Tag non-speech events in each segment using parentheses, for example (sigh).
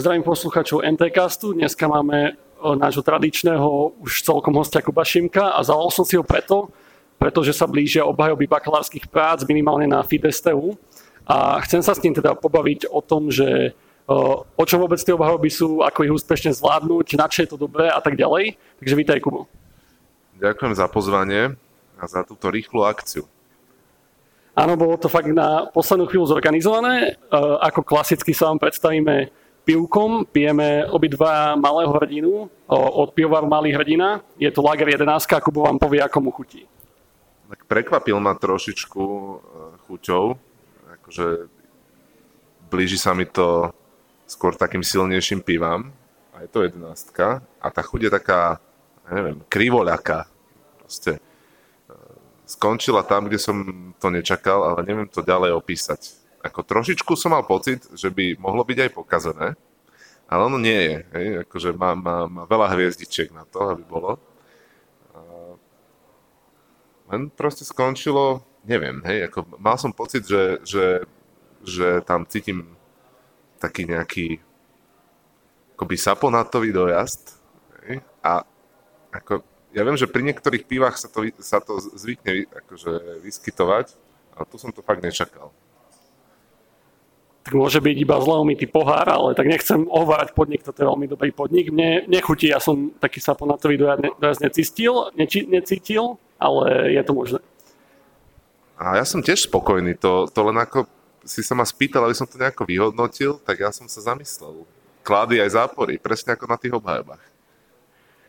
Zdravím posluchačov NTCastu. Dneska máme nášho tradičného už celkom hostia Kuba Šimka a zavolal som si ho preto, pretože sa blížia obhajoby bakalárskych prác minimálne na FIDESTU a chcem sa s ním teda pobaviť o tom, že o čo vôbec tie obhajoby sú, ako ich úspešne zvládnuť, na čo je to dobré a tak ďalej. Takže vítaj Kubo. Ďakujem za pozvanie a za túto rýchlu akciu. Áno, bolo to fakt na poslednú chvíľu zorganizované. Ako klasicky sa vám predstavíme pivkom. Pijeme obidva malého hrdinu od pivovaru Malý hrdina. Je to Lager 11 a Kubo vám povie, ako mu chutí. Tak prekvapil ma trošičku e, chuťou. Akože blíži sa mi to skôr takým silnejším pivám. A je to jedenáctka. A tá chuť je taká, ja neviem, krivoľaká. Proste e, skončila tam, kde som to nečakal, ale neviem to ďalej opísať. Ako trošičku som mal pocit, že by mohlo byť aj pokazené, ale ono nie je. Hej? Akože má, má, má veľa hviezdičiek na to, aby bolo. Len proste skončilo, neviem, hej, ako mal som pocit, že, že, že tam cítim taký nejaký akoby saponátový dojazd hej, a ako, ja viem, že pri niektorých pivách sa to, sa to zvykne akože vyskytovať, ale tu som to fakt nečakal tak môže byť iba umytý pohár, ale tak nechcem ohovárať podnik, toto je veľmi dobrý podnik. Mne nechutí, ja som taký saponatový dojazd necítil, neči, necítil, ale je to možné. A ja som tiež spokojný, to, to len ako si sa ma spýtal, aby som to nejako vyhodnotil, tak ja som sa zamyslel. Klády aj zápory, presne ako na tých obhajobách.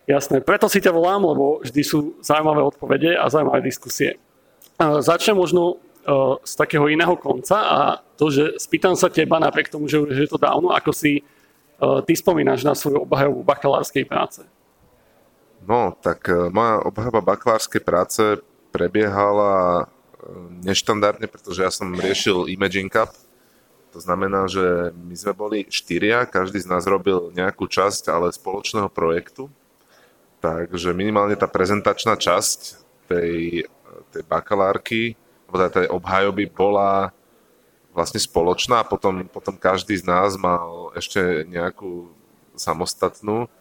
Jasné, preto si ťa volám, lebo vždy sú zaujímavé odpovede a zaujímavé diskusie. Začnem možno z takého iného konca a to, že spýtam sa teba napriek tomu, že už je to dávno, ako si ty spomínaš na svoju obhajobu bakalárskej práce? No, tak e, moja obhajova bakalárskej práce prebiehala e, neštandardne, pretože ja som riešil Imaging Cup. To znamená, že my sme boli štyria, každý z nás robil nejakú časť, ale spoločného projektu. Takže minimálne tá prezentačná časť tej, tej bakalárky teda tej obhajoby bola vlastne spoločná a potom, potom každý z nás mal ešte nejakú samostatnú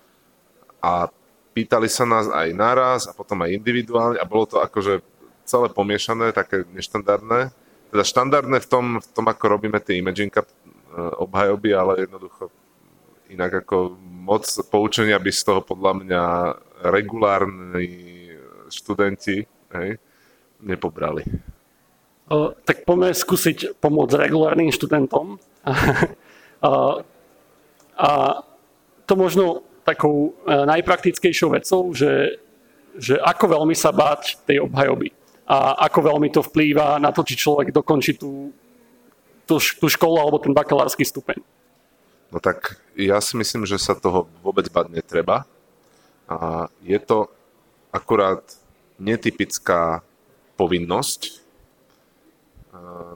a pýtali sa nás aj naraz a potom aj individuálne a bolo to akože celé pomiešané, také neštandardné. Teda štandardné v tom, v tom ako robíme tie Imagine Cup e, obhajoby, ale jednoducho inak ako moc poučenia by z toho podľa mňa regulárni študenti hej, nepobrali tak poďme skúsiť pomôcť regulárnym študentom. a, a to možno takou e, najpraktickejšou vecou, že, že ako veľmi sa báť tej obhajoby a ako veľmi to vplýva na to, či človek dokončí tú, tú, tú školu alebo ten bakalársky stupeň. No tak ja si myslím, že sa toho vôbec bať netreba. A je to akurát netypická povinnosť,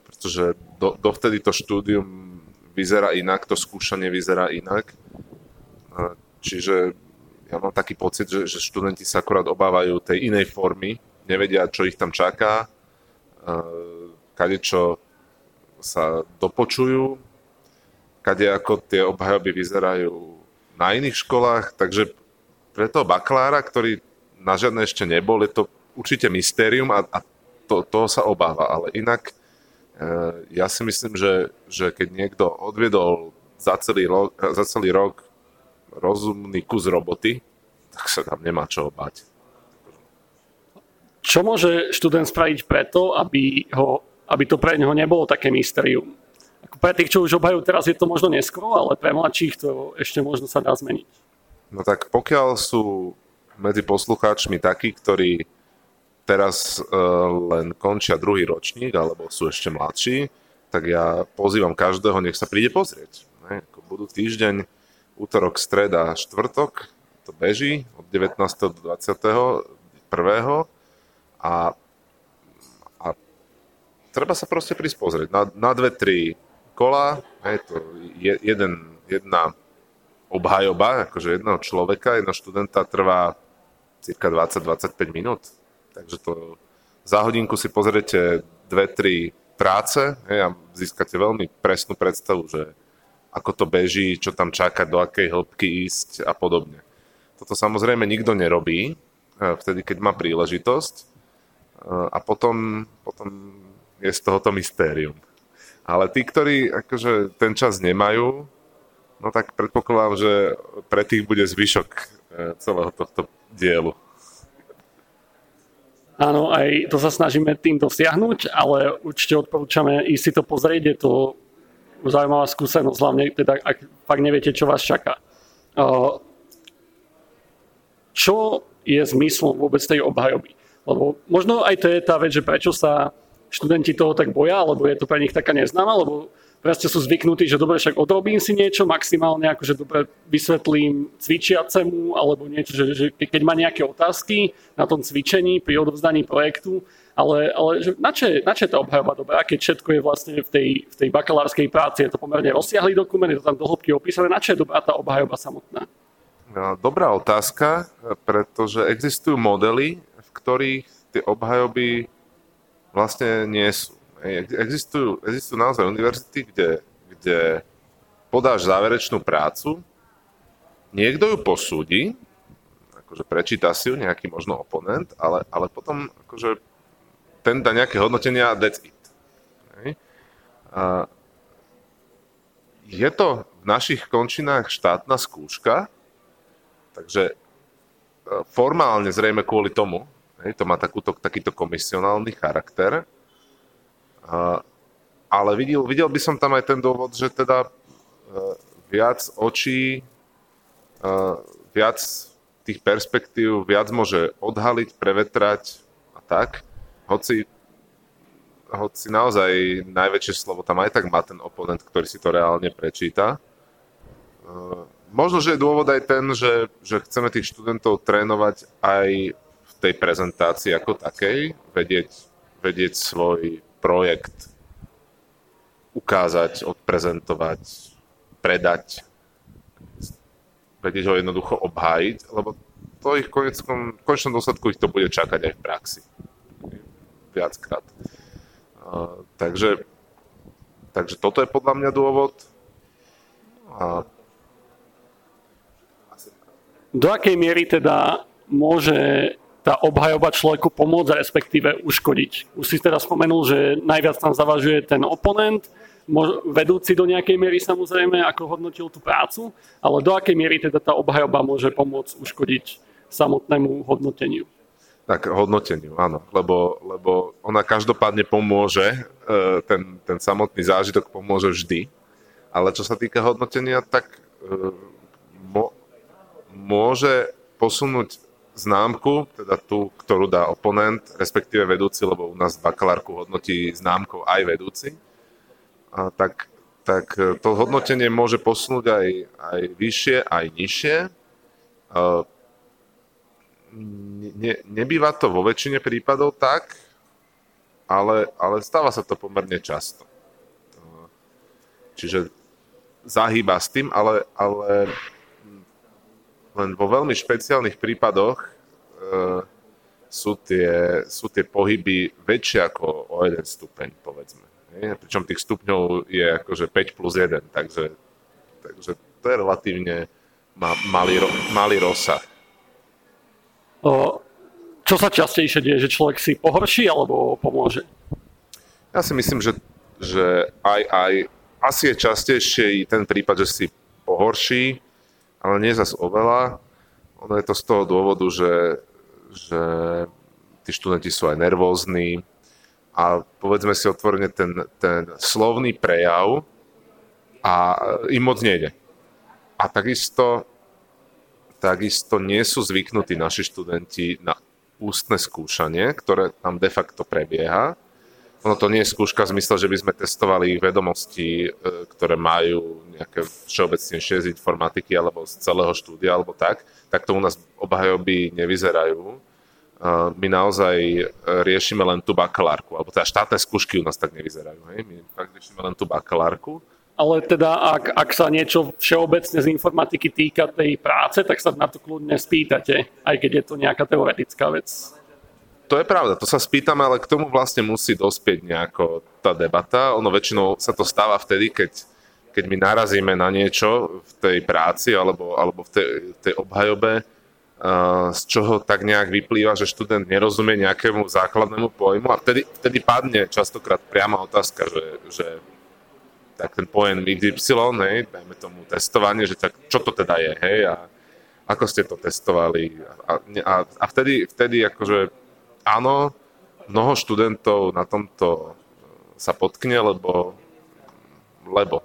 pretože do, dovtedy to štúdium vyzerá inak, to skúšanie vyzerá inak. Čiže ja mám taký pocit, že, že študenti sa akorát obávajú tej inej formy, nevedia, čo ich tam čaká, kade čo sa dopočujú, kade ako tie obhajoby vyzerajú na iných školách, takže pre toho bakalára, ktorý na žiadne ešte nebol, je to určite mystérium a, a to, toho sa obáva, ale inak Eh, ja si myslím, že, že keď niekto odviedol za celý, rok, za celý rok rozumný kus roboty, tak sa tam nemá čo bať. Čo môže študent spraviť preto, aby, ho, aby to pre neho nebolo také mystérium? Ako pre tých, čo už obhajú teraz, je to možno neskoro, ale pre mladších to ešte možno sa dá zmeniť. No tak pokiaľ sú medzi poslucháčmi takí, ktorí teraz uh, len končia druhý ročník, alebo sú ešte mladší, tak ja pozývam každého, nech sa príde pozrieť. Ne? Budú týždeň, útorok, streda, štvrtok, to beží od 19. do 21. A, a treba sa proste prísť pozrieť na, na dve, tri kola, je to je, jeden, jedna obhajoba, akože jedného človeka, jedného študenta trvá cirka 20-25 minút Takže to za hodinku si pozriete dve, tri práce hej, a získate veľmi presnú predstavu, že ako to beží, čo tam čakať, do akej hĺbky ísť a podobne. Toto samozrejme nikto nerobí, vtedy, keď má príležitosť a potom, potom je z tohoto mystérium. Ale tí, ktorí akože ten čas nemajú, no tak predpokladám, že pre tých bude zvyšok e, celého tohto dielu. Áno, aj to sa snažíme tým dosiahnuť, ale určite odporúčame ísť si to pozrieť, je to zaujímavá skúsenosť, hlavne teda, ak fakt neviete, čo vás čaká. Čo je zmyslom vôbec tej obhajoby? Lebo možno aj to je tá vec, že prečo sa študenti toho tak boja, alebo je to pre nich taká neznáma, lebo proste sú zvyknutí, že dobre, však odrobím si niečo, maximálne akože dobre vysvetlím cvičiacemu, alebo niečo, že, že keď má nejaké otázky na tom cvičení pri odovzdaní projektu, ale, ale že na, čo je, na čo je tá obhajoba dobrá, keď všetko je vlastne v tej, v tej bakalárskej práci, je to pomerne rozsiahlý dokument, je to tam dohlbky opísané, na čo je dobrá tá obhajoba samotná? No, dobrá otázka, pretože existujú modely, ktorých tie obhajoby vlastne nie sú. Existujú, existujú naozaj univerzity, kde, kde podáš záverečnú prácu, niekto ju posúdi, akože prečíta si ju nejaký možno oponent, ale, ale potom akože ten dá nejaké hodnotenia a that's it. A je to v našich končinách štátna skúška, takže e, formálne zrejme kvôli tomu, to má takúto, takýto komisionálny charakter. Ale videl, videl by som tam aj ten dôvod, že teda uh, viac očí, uh, viac tých perspektív, viac môže odhaliť, prevetrať a tak. Hoci, hoci naozaj najväčšie slovo tam aj tak má ten oponent, ktorý si to reálne prečíta. Uh, možno, že je dôvod aj ten, že, že chceme tých študentov trénovať aj tej prezentácii ako takej, vedieť, vedieť svoj projekt ukázať, odprezentovať, predať, vedieť ho jednoducho obhájiť, lebo to ich koneckom, v konečnom dôsledku ich to bude čakať aj v praxi. Viackrát. Takže, takže toto je podľa mňa dôvod. A... Do akej miery teda môže tá obhajoba človeku pomôcť, respektíve uškodiť. Už si teda spomenul, že najviac tam zavažuje ten oponent, vedúci do nejakej miery samozrejme, ako hodnotil tú prácu, ale do akej miery teda tá obhajoba môže pomôcť uškodiť samotnému hodnoteniu? Tak hodnoteniu, áno, lebo, lebo ona každopádne pomôže, e, ten, ten samotný zážitok pomôže vždy, ale čo sa týka hodnotenia, tak e, môže posunúť známku, teda tú, ktorú dá oponent, respektíve vedúci, lebo u nás bakalárku hodnotí známkou aj vedúci, a tak, tak to hodnotenie môže posunúť aj, aj vyššie, aj nižšie. Ne, nebýva to vo väčšine prípadov tak, ale, ale stáva sa to pomerne často. Čiže zahýba s tým, ale, ale len vo veľmi špeciálnych prípadoch e, sú, tie, sú tie pohyby väčšie ako o jeden stupeň, povedzme. Nie? Pričom tých stupňov je akože 5 plus 1, takže, takže to je relatívne ma, malý, malý rozsah. Čo sa častejšie deje, že človek si pohorší alebo pomôže? Ja si myslím, že, že aj, aj asi je častejšie ten prípad, že si pohorší, ale nie zas oveľa. Ono je to z toho dôvodu, že, že tí študenti sú aj nervózni a povedzme si otvorene ten, ten slovný prejav a im moc nejde. A takisto, takisto nie sú zvyknutí naši študenti na ústne skúšanie, ktoré tam de facto prebieha ono to nie je skúška v zmysle, že by sme testovali vedomosti, e, ktoré majú nejaké všeobecnejšie z informatiky alebo z celého štúdia alebo tak, tak to u nás obhajoby nevyzerajú. E, my naozaj riešime len tú bakalárku, alebo teda štátne skúšky u nás tak nevyzerajú. Hej? My tak riešime len tú bakalárku. Ale teda, ak, ak sa niečo všeobecne z informatiky týka tej práce, tak sa na to kľudne spýtate, aj keď je to nejaká teoretická vec to je pravda, to sa spýtam, ale k tomu vlastne musí dospieť nejako tá debata. Ono väčšinou sa to stáva vtedy, keď keď my narazíme na niečo v tej práci alebo, alebo v tej, tej obhajobe, z čoho tak nejak vyplýva, že študent nerozumie nejakému základnému pojmu a vtedy, vtedy padne častokrát priama otázka, že, že tak ten pojem XY, hej, dajme tomu testovanie, že tak čo to teda je, hej, a ako ste to testovali. A, a, a vtedy, vtedy akože áno, mnoho študentov na tomto sa potkne, lebo lebo.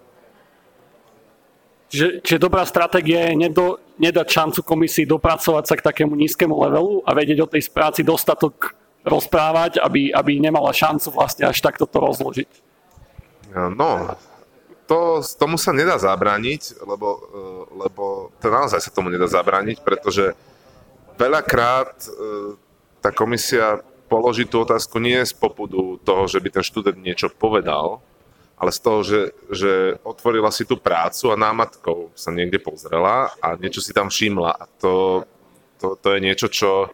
Čiže, čiže dobrá stratégia je nedo, nedať šancu komisii dopracovať sa k takému nízkemu levelu a vedieť o tej práci dostatok rozprávať, aby, aby nemala šancu vlastne až takto to rozložiť. No, to, tomu sa nedá zabrániť, lebo, eh, lebo to naozaj sa tomu nedá zabrániť, pretože veľakrát eh, tá komisia položí tú otázku nie z popudu toho, že by ten študent niečo povedal, ale z toho, že, že otvorila si tú prácu a námatkou sa niekde pozrela a niečo si tam všimla. A to, to, to je niečo, čo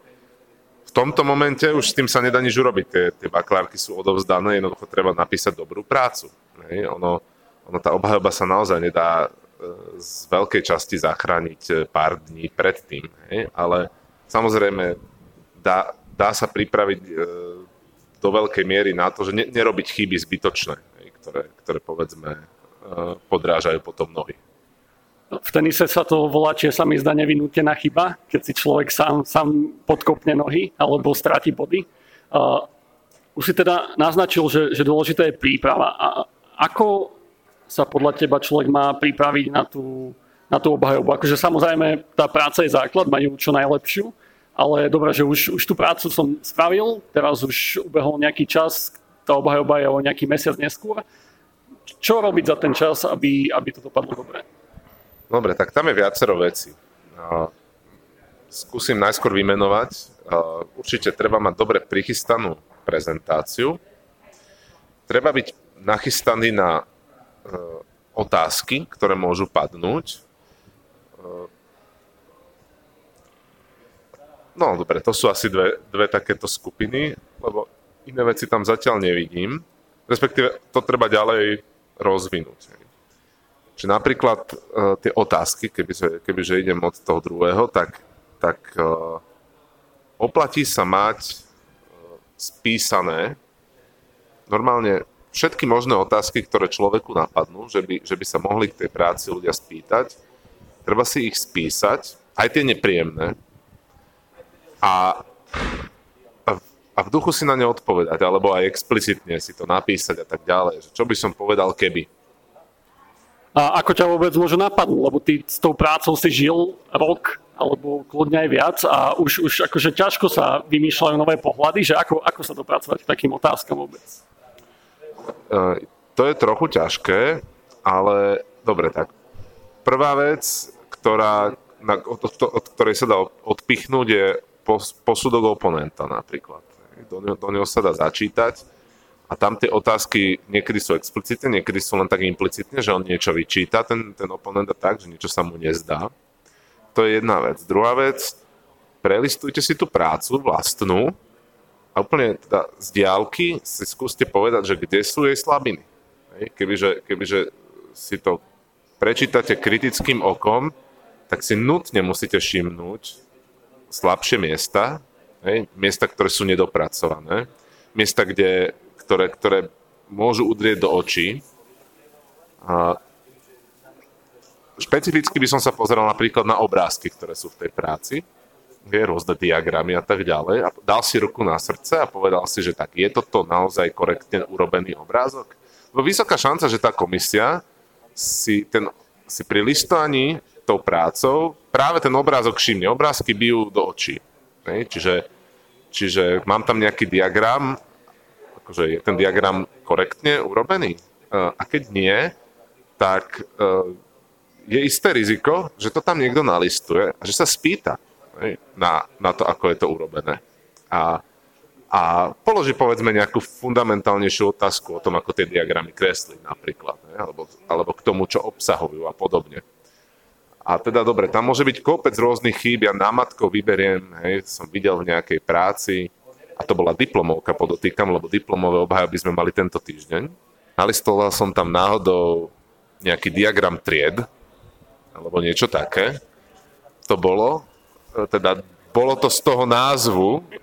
v tomto momente už s tým sa nedá nič urobiť. Tie, tie bakalárky sú odovzdané, jednoducho treba napísať dobrú prácu. Hej? Ono, ono, tá obhajoba sa naozaj nedá e, z veľkej časti zachrániť e, pár dní predtým. Hej? Ale samozrejme dá, dá sa pripraviť e, do veľkej miery na to, že ne, nerobiť chyby zbytočné ktoré, ktoré povedzme eh, podrážajú potom nohy. V tenise sa to volá, či sa mi zdá nevinútená chyba, keď si človek sám, sám podkopne nohy alebo stráti body. Uh, už si teda naznačil, že, že dôležitá je príprava. A ako sa podľa teba človek má pripraviť na tú, na tú obhajobu? Akože samozrejme, tá práca je základ, majú čo najlepšiu, ale dobré, že už, už tú prácu som spravil, teraz už ubehol nejaký čas, tá obhajoba je o nejaký mesiac neskôr. Čo robiť za ten čas, aby, aby to dopadlo dobre? Dobre, tak tam je viacero vecí. Skúsim najskôr vymenovať. Určite treba mať dobre prichystanú prezentáciu. Treba byť nachystaný na e, otázky, ktoré môžu padnúť. E, no dobre, to sú asi dve, dve takéto skupiny, lebo iné veci tam zatiaľ nevidím, respektíve to treba ďalej rozvinúť. Čiže napríklad uh, tie otázky, kebyže, kebyže idem od toho druhého, tak, tak uh, oplatí sa mať uh, spísané normálne všetky možné otázky, ktoré človeku napadnú, že by, že by sa mohli k tej práci ľudia spýtať. Treba si ich spísať, aj tie nepríjemné. A a v duchu si na ne odpovedať, alebo aj explicitne si to napísať a tak ďalej. Že čo by som povedal keby? A ako ťa vôbec môže napadnúť, lebo ty s tou prácou si žil rok alebo kľudne aj viac a už, už akože ťažko sa vymýšľajú nové pohľady, že ako, ako sa dopracovať k takým otázkam vôbec? Uh, to je trochu ťažké, ale dobre tak. Prvá vec, ktorá, na, od, od, od ktorej sa dá odpichnúť, je posudok oponenta napríklad do, neho, do neho sa dá začítať a tam tie otázky niekedy sú explicitne, niekedy sú len tak implicitne, že on niečo vyčíta, ten, ten oponent tak, že niečo sa mu nezdá. To je jedna vec. Druhá vec, prelistujte si tú prácu vlastnú a úplne teda z diálky si skúste povedať, že kde sú jej slabiny. Kebyže, kebyže si to prečítate kritickým okom, tak si nutne musíte všimnúť slabšie miesta Hej? Miesta, ktoré sú nedopracované. Miesta, kde, ktoré, ktoré môžu udrieť do očí. A špecificky by som sa pozeral napríklad na obrázky, ktoré sú v tej práci, vie, rôzne diagramy a tak ďalej. A dal si ruku na srdce a povedal si, že tak je toto naozaj korektne urobený obrázok. Bo vysoká šanca, že tá komisia si, ten, si pri listovaní tou prácou práve ten obrázok všimne. Obrázky bijú do očí. Čiže Čiže mám tam nejaký diagram, akože je ten diagram korektne urobený. A keď nie, tak e, je isté riziko, že to tam niekto nalistuje a že sa spýta na, na to, ako je to urobené. A, a položí povedzme nejakú fundamentálnejšiu otázku o tom, ako tie diagramy kresliť napríklad, ne? Alebo, alebo k tomu, čo obsahujú a podobne. A teda dobre, tam môže byť kopec rôznych chýb, ja námatkou vyberiem, hej, som videl v nejakej práci, a to bola diplomovka, podotýkam, lebo diplomové obhajoby sme mali tento týždeň. Nalistoval som tam náhodou nejaký diagram tried, alebo niečo také. To bolo, e, teda bolo to z toho názvu e,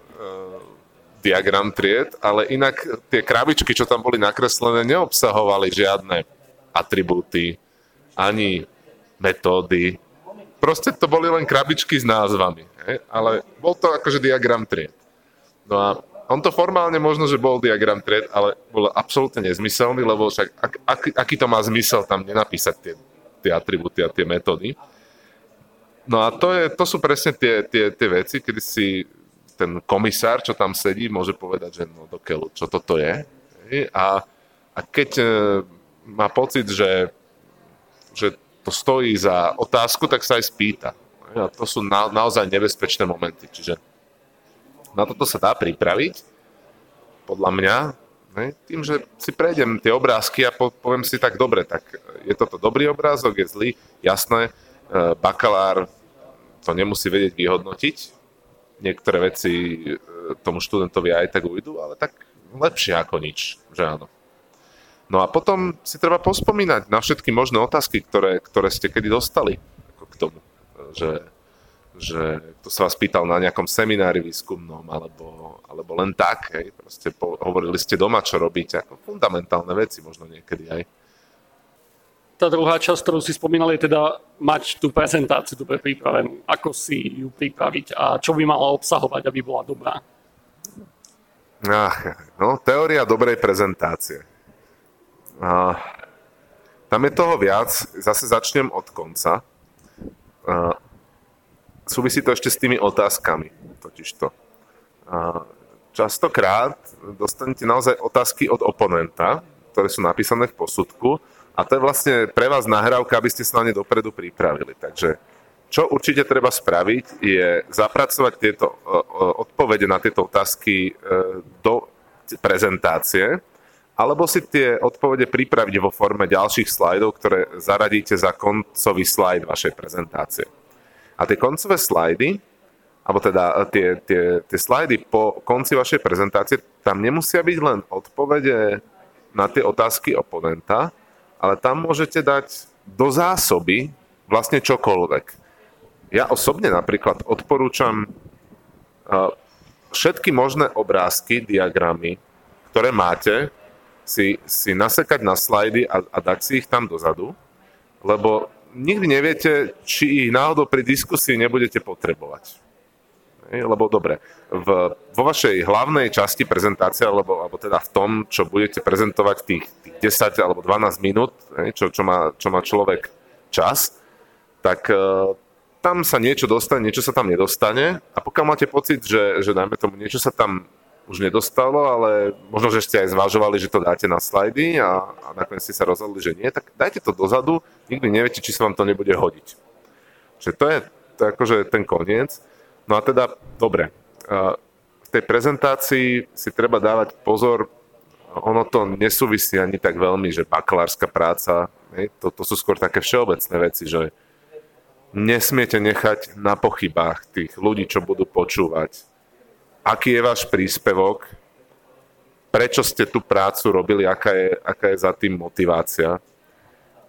diagram tried, ale inak tie krabičky, čo tam boli nakreslené, neobsahovali žiadne atribúty, ani metódy. Proste to boli len krabičky s názvami, he? ale bol to akože diagram tried. No a on to formálne možno, že bol diagram tried, ale bol absolútne nezmyselný, lebo však ak, ak, aký to má zmysel tam nenapísať tie tie atribúty a tie metódy. No a to, je, to sú presne tie, tie, tie veci, kedy si ten komisár, čo tam sedí, môže povedať, že no do čo toto je. A, a keď e, má pocit, že, že to stojí za otázku, tak sa aj spýta. A to sú na, naozaj nebezpečné momenty. Čiže na toto sa dá pripraviť, podľa mňa, Ne? Tým, že si prejdem tie obrázky a po, poviem si tak, dobre, tak je toto dobrý obrázok, je zlý, jasné, e, bakalár to nemusí vedieť vyhodnotiť, niektoré veci e, tomu študentovi aj tak ujdu, ale tak lepšie ako nič, že áno. No a potom si treba pospomínať na všetky možné otázky, ktoré, ktoré ste kedy dostali ako k tomu, že že to sa vás pýtal na nejakom seminári výskumnom, alebo, alebo len tak, hej, proste po, hovorili ste doma, čo robíte, ako fundamentálne veci možno niekedy aj. Tá druhá časť, ktorú si spomínal, je teda mať tú prezentáciu dobre pripravenú. Ako si ju pripraviť a čo by mala obsahovať, aby bola dobrá? Ach, no, teória dobrej prezentácie. A, tam je toho viac, zase začnem od konca. A, súvisí to ešte s tými otázkami, totižto. Častokrát dostanete naozaj otázky od oponenta, ktoré sú napísané v posudku a to je vlastne pre vás nahrávka, aby ste sa na ne dopredu pripravili. Takže čo určite treba spraviť, je zapracovať tieto odpovede na tieto otázky e, do prezentácie, alebo si tie odpovede pripraviť vo forme ďalších slajdov, ktoré zaradíte za koncový slajd vašej prezentácie. A tie koncové slajdy, alebo teda e, tie, tie, tie slajdy po konci vašej prezentácie, tam nemusia byť len odpovede na tie otázky oponenta, ale tam môžete dať do zásoby vlastne čokoľvek. Ja osobne napríklad odporúčam e, všetky možné obrázky, diagramy, ktoré máte, si, si nasekať na slajdy a, a dať si ich tam dozadu, lebo nikdy neviete, či ich náhodou pri diskusii nebudete potrebovať. Lebo dobre, v, vo vašej hlavnej časti prezentácie, alebo, alebo teda v tom, čo budete prezentovať tých, tých 10 alebo 12 minút, čo, čo, má, čo má človek čas, tak uh, tam sa niečo dostane, niečo sa tam nedostane a pokiaľ máte pocit, že, že dajme tomu, niečo sa tam už nedostalo, ale možno, že ste aj zvažovali, že to dáte na slajdy a, a nakoniec ste sa rozhodli, že nie, tak dajte to dozadu, nikdy neviete, či sa vám to nebude hodiť. Čiže to je, to akože ten koniec. No a teda, dobre, v tej prezentácii si treba dávať pozor, ono to nesúvisí ani tak veľmi, že bakalárska práca, to, to sú skôr také všeobecné veci, že nesmiete nechať na pochybách tých ľudí, čo budú počúvať aký je váš príspevok, prečo ste tú prácu robili, aká je, aká je za tým motivácia.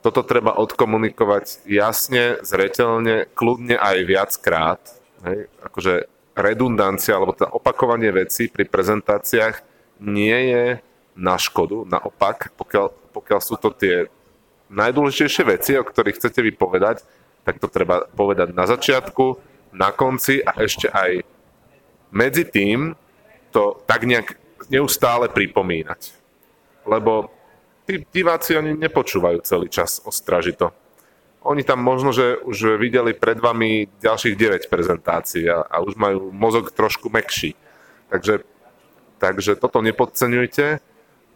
Toto treba odkomunikovať jasne, zretelne, kľudne aj viackrát. Hej? Akože redundancia alebo teda opakovanie vecí pri prezentáciách nie je na škodu. Naopak, pokiaľ, pokiaľ sú to tie najdôležitejšie veci, o ktorých chcete vypovedať, tak to treba povedať na začiatku, na konci a ešte aj medzi tým to tak nejak neustále pripomínať. Lebo tí diváci oni nepočúvajú celý čas ostražito. Oni tam možno, že už videli pred vami ďalších 9 prezentácií a, a už majú mozog trošku mekší. Takže, takže toto nepodceňujte.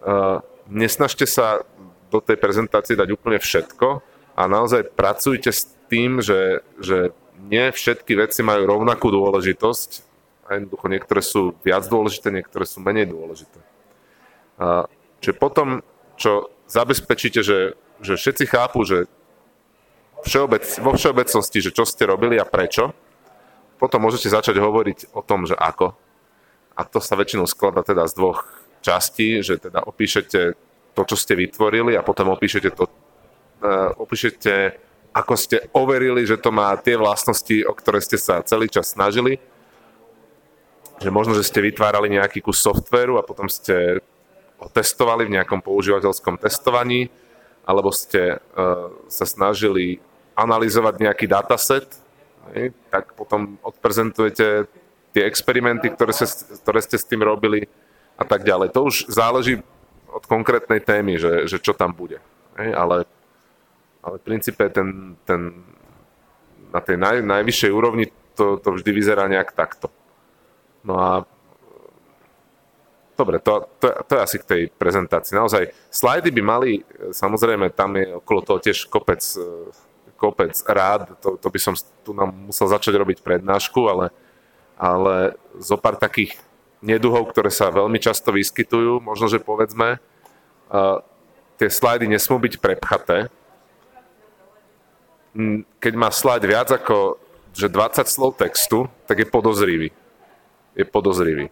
Uh, nesnažte sa do tej prezentácie dať úplne všetko a naozaj pracujte s tým, že, že nie všetky veci majú rovnakú dôležitosť a jednoducho niektoré sú viac dôležité, niektoré sú menej dôležité. A, čiže potom, čo zabezpečíte, že, že všetci chápu, že všeobec, vo všeobecnosti, že čo ste robili a prečo, potom môžete začať hovoriť o tom, že ako. A to sa väčšinou skladá teda z dvoch častí, že teda opíšete to, čo ste vytvorili a potom opíšete to, opíšete, ako ste overili, že to má tie vlastnosti, o ktoré ste sa celý čas snažili. Že možno, že ste vytvárali nejaký kus softvéru a potom ste ho testovali v nejakom používateľskom testovaní, alebo ste uh, sa snažili analyzovať nejaký dataset, ne, tak potom odprezentujete tie experimenty, ktoré, sa, ktoré ste s tým robili a tak ďalej. To už záleží od konkrétnej témy, že, že čo tam bude. Ne, ale, ale v princípe ten, ten, na tej naj, najvyššej úrovni to, to vždy vyzerá nejak takto. No a dobre, to, to, to je asi k tej prezentácii. Naozaj, slajdy by mali, samozrejme, tam je okolo toho tiež kopec, kopec rád, to, to by som tu nám musel začať robiť prednášku, ale, ale zo pár takých neduhov, ktoré sa veľmi často vyskytujú, možno, že povedzme, uh, tie slajdy nesmú byť prepchaté. Keď má slajd viac ako že 20 slov textu, tak je podozrivý. Je podozrivý.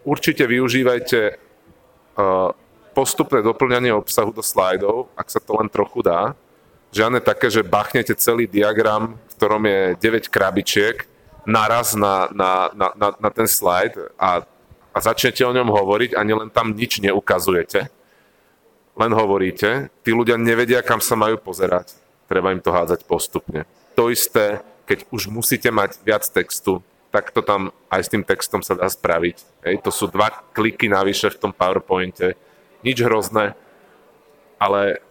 Určite využívajte postupné doplňanie obsahu do slajdov, ak sa to len trochu dá. Žiadne také, že bachnete celý diagram, v ktorom je 9 krabičiek, naraz na, na, na, na, na ten slajd a, a začnete o ňom hovoriť a len tam nič neukazujete. Len hovoríte. Tí ľudia nevedia, kam sa majú pozerať. Treba im to hádzať postupne. To isté, keď už musíte mať viac textu, tak to tam aj s tým textom sa dá spraviť. Hej, to sú dva kliky navyše v tom PowerPointe. Nič hrozné, ale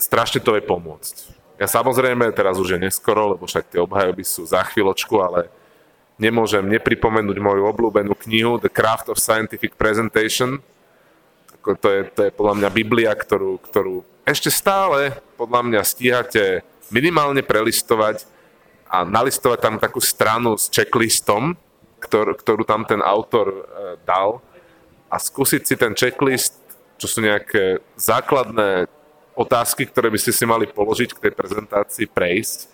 strašne to je pomôcť. Ja samozrejme, teraz už je neskoro, lebo však tie obhajoby sú za chvíľočku, ale nemôžem nepripomenúť moju obľúbenú knihu The Craft of Scientific Presentation. To je, to je podľa mňa Biblia, ktorú, ktorú ešte stále podľa mňa stíhate minimálne prelistovať a nalistovať tam takú stranu s checklistom, ktor, ktorú tam ten autor e, dal a skúsiť si ten checklist, čo sú nejaké základné otázky, ktoré by ste si mali položiť k tej prezentácii, prejsť.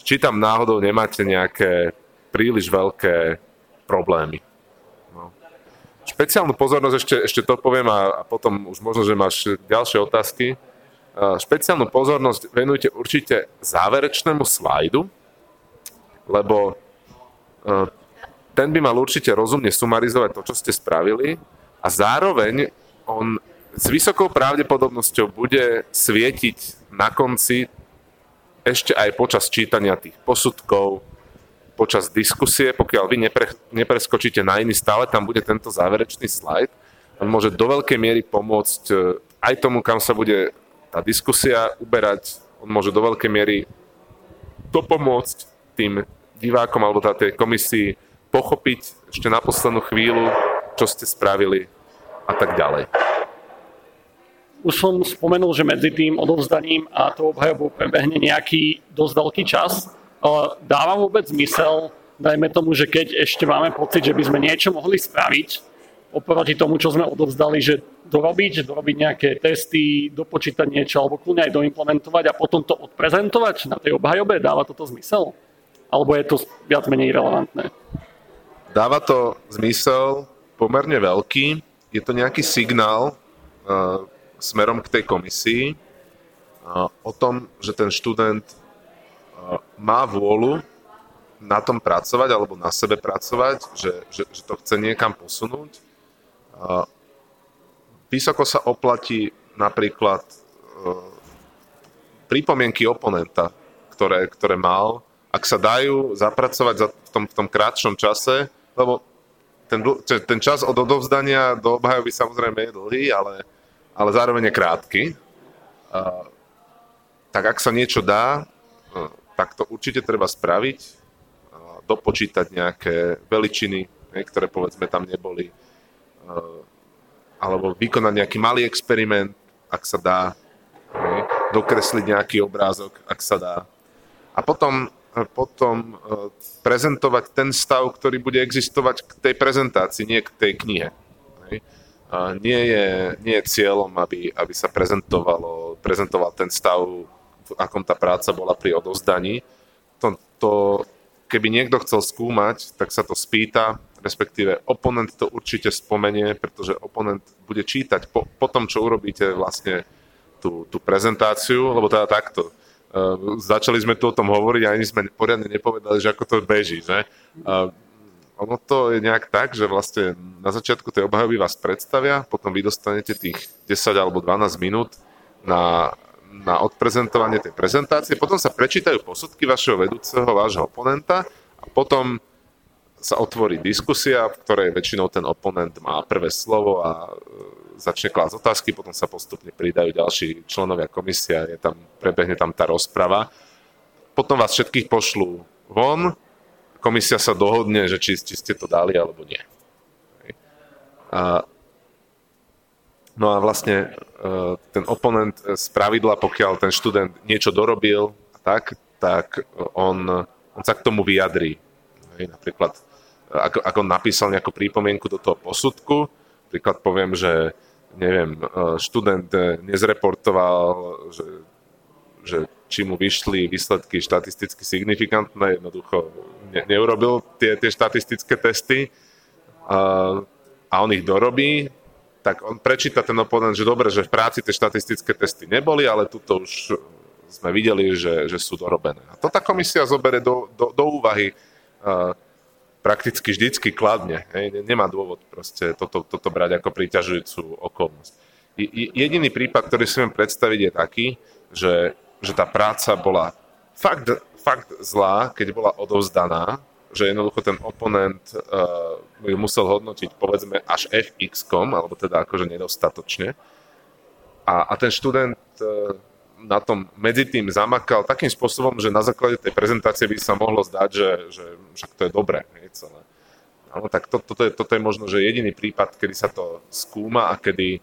Či tam náhodou nemáte nejaké príliš veľké problémy. No. Špeciálnu pozornosť, ešte, ešte to poviem a, a potom už možno, že máš ďalšie otázky. Špeciálnu pozornosť venujte určite záverečnému slajdu, lebo e, ten by mal určite rozumne sumarizovať to, čo ste spravili a zároveň on s vysokou pravdepodobnosťou bude svietiť na konci ešte aj počas čítania tých posudkov, počas diskusie, pokiaľ vy nepre, nepreskočíte na iný, stále tam bude tento záverečný slajd. On môže do veľkej miery pomôcť e, aj tomu, kam sa bude tá diskusia uberať. On môže do veľkej miery dopomôcť tým divákom alebo tá tej komisii pochopiť ešte na poslednú chvíľu, čo ste spravili a tak ďalej. Už som spomenul, že medzi tým odovzdaním a tou obhajobou prebehne nejaký dosť veľký čas. Dáva vôbec zmysel, dajme tomu, že keď ešte máme pocit, že by sme niečo mohli spraviť, oproti tomu, čo sme odovzdali, že dorobiť, dorobiť nejaké testy, dopočítať niečo alebo kľudne aj doimplementovať a potom to odprezentovať na tej obhajobe, dáva toto zmysel? Alebo je to viac menej relevantné? Dáva to zmysel pomerne veľký. Je to nejaký signál uh, smerom k tej komisii uh, o tom, že ten študent uh, má vôľu na tom pracovať alebo na sebe pracovať, že, že, že to chce niekam posunúť. Uh, vysoko sa oplatí napríklad uh, pripomienky oponenta, ktoré, ktoré mal, ak sa dajú zapracovať za, v, tom, v tom krátšom čase, lebo ten, ten čas od odovzdania do obhajoby samozrejme je dlhý, ale, ale zároveň je krátky. Uh, tak ak sa niečo dá, uh, tak to určite treba spraviť, uh, dopočítať nejaké veličiny, ne, ktoré povedzme tam neboli, uh, alebo vykonať nejaký malý experiment, ak sa dá, ne, dokresliť nejaký obrázok, ak sa dá. A potom potom e, prezentovať ten stav, ktorý bude existovať k tej prezentácii, nie k tej knihe. Nie, je, nie je cieľom, aby, aby sa prezentovalo, prezentoval ten stav, v akom tá práca bola pri odozdaní. To, to, keby niekto chcel skúmať, tak sa to spýta, respektíve oponent to určite spomenie, pretože oponent bude čítať po, po tom, čo urobíte vlastne tú, tú prezentáciu, lebo teda takto. Uh, začali sme tu o tom hovoriť a ani sme poriadne nepovedali, že ako to beží. Že? Uh, ono to je nejak tak, že vlastne na začiatku tej obhajoby vás predstavia, potom vy dostanete tých 10 alebo 12 minút na, na odprezentovanie tej prezentácie, potom sa prečítajú posudky vašeho vedúceho, vášho oponenta a potom sa otvorí diskusia, v ktorej väčšinou ten oponent má prvé slovo a začne klásť otázky, potom sa postupne pridajú ďalší členovia komisia, je tam, prebehne tam tá rozprava. Potom vás všetkých pošlú von, komisia sa dohodne, že či, či ste to dali alebo nie. A, no a vlastne e, ten oponent z pravidla, pokiaľ ten študent niečo dorobil, tak, tak on, on sa k tomu vyjadrí. Napríklad, ako, ako napísal nejakú prípomienku do toho posudku, príklad poviem, že neviem, e, študent e, nezreportoval, že, že či mu vyšli výsledky štatisticky signifikantné, jednoducho ne, neurobil tie, tie štatistické testy a, a on ich dorobí, tak on prečíta ten oponent, že dobre, že v práci tie štatistické testy neboli, ale tuto už sme videli, že, že sú dorobené. A to tá komisia zoberie do, do, do úvahy uh, prakticky vždycky kladne. Hej. Nemá dôvod proste toto, toto brať ako príťažujúcu okolnosť. Jediný prípad, ktorý si viem predstaviť, je taký, že, že tá práca bola fakt, fakt zlá, keď bola odovzdaná, že jednoducho ten oponent uh, ju musel hodnotiť povedzme až fx-kom, alebo teda akože nedostatočne. A, a ten študent uh, na tom medzi tým zamakal takým spôsobom, že na základe tej prezentácie by sa mohlo zdať, že, že však to je dobré. Hej, celé. Áno, tak to, toto, je, toto je možno, že jediný prípad, kedy sa to skúma a kedy,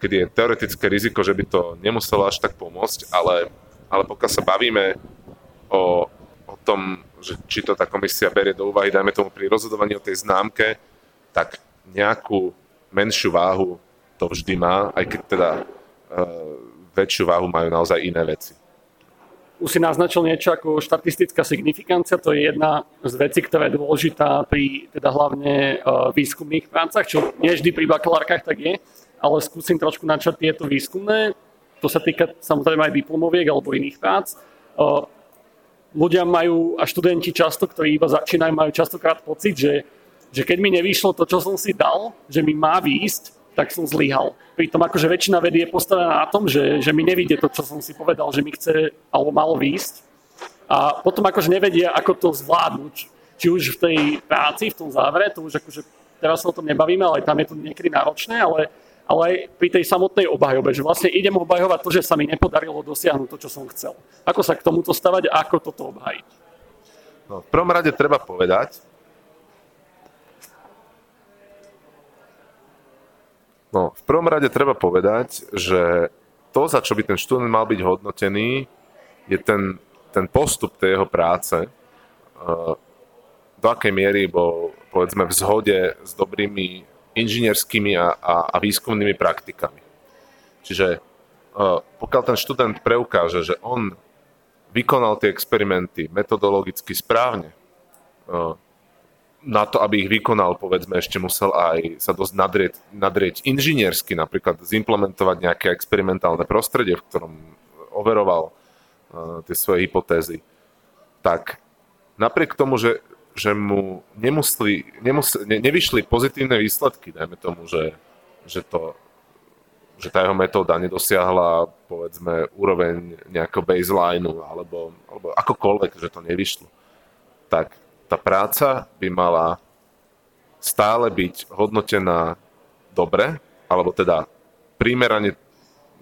kedy je teoretické riziko, že by to nemuselo až tak pomôcť, ale, ale pokiaľ sa bavíme o, o tom, že či to tá komisia berie do úvahy, dajme tomu pri rozhodovaní o tej známke, tak nejakú menšiu váhu to vždy má, aj keď teda uh, väčšiu váhu majú naozaj iné veci. Už si naznačil niečo ako štatistická signifikancia, to je jedna z vecí, ktorá je dôležitá pri teda hlavne uh, výskumných prácach, čo nie vždy pri bakalárkach tak je, ale skúsim trošku načať tieto výskumné. To sa týka samozrejme aj diplomoviek alebo iných prác. Uh, ľudia majú a študenti často, ktorí iba začínajú, majú častokrát pocit, že, že keď mi nevyšlo to, čo som si dal, že mi má výjsť, tak som zlyhal. Pritom akože väčšina vedy je postavená na tom, že, že mi nevidie to, čo som si povedal, že mi chce alebo malo výjsť. A potom akože nevedia, ako to zvládnuť. Či už v tej práci, v tom závere, to už akože teraz sa o tom nebavíme, ale tam je to niekedy náročné, ale, ale aj pri tej samotnej obhajobe, že vlastne idem obhajovať to, že sa mi nepodarilo dosiahnuť to, čo som chcel. Ako sa k tomuto stavať a ako toto obhajiť? No, v prvom rade treba povedať, No, v prvom rade treba povedať, že to, za čo by ten študent mal byť hodnotený, je ten, ten postup tej jeho práce, uh, do akej miery bol, povedzme, v zhode s dobrými inžinierskými a, a, a výskumnými praktikami. Čiže uh, pokiaľ ten študent preukáže, že on vykonal tie experimenty metodologicky správne, uh, na to, aby ich vykonal, povedzme, ešte musel aj sa dosť nadrieť, nadrieť inžiniersky, napríklad zimplementovať nejaké experimentálne prostredie, v ktorom overoval uh, tie svoje hypotézy. Tak napriek tomu, že, že mu nemusli, nemusli, ne, nevyšli pozitívne výsledky, dajme tomu, že, že, to, že tá jeho metóda nedosiahla, povedzme, úroveň nejakého baselineu, alebo, alebo akokoľvek, že to nevyšlo, tak tá práca by mala stále byť hodnotená dobre, alebo teda primerane,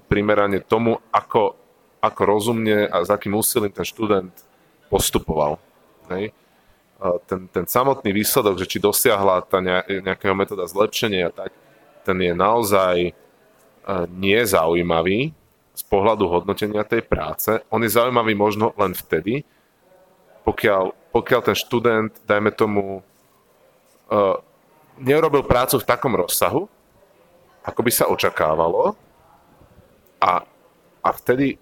primerane tomu, ako, ako rozumne a s akým úsilím ten študent postupoval. Hej. Ten, ten samotný výsledok, že či dosiahla tá nejakého metóda zlepšenia, tak ten je naozaj e, nie zaujímavý z pohľadu hodnotenia tej práce. On je zaujímavý možno len vtedy, pokiaľ pokiaľ ten študent, dajme tomu, uh, neurobil prácu v takom rozsahu, ako by sa očakávalo a, a vtedy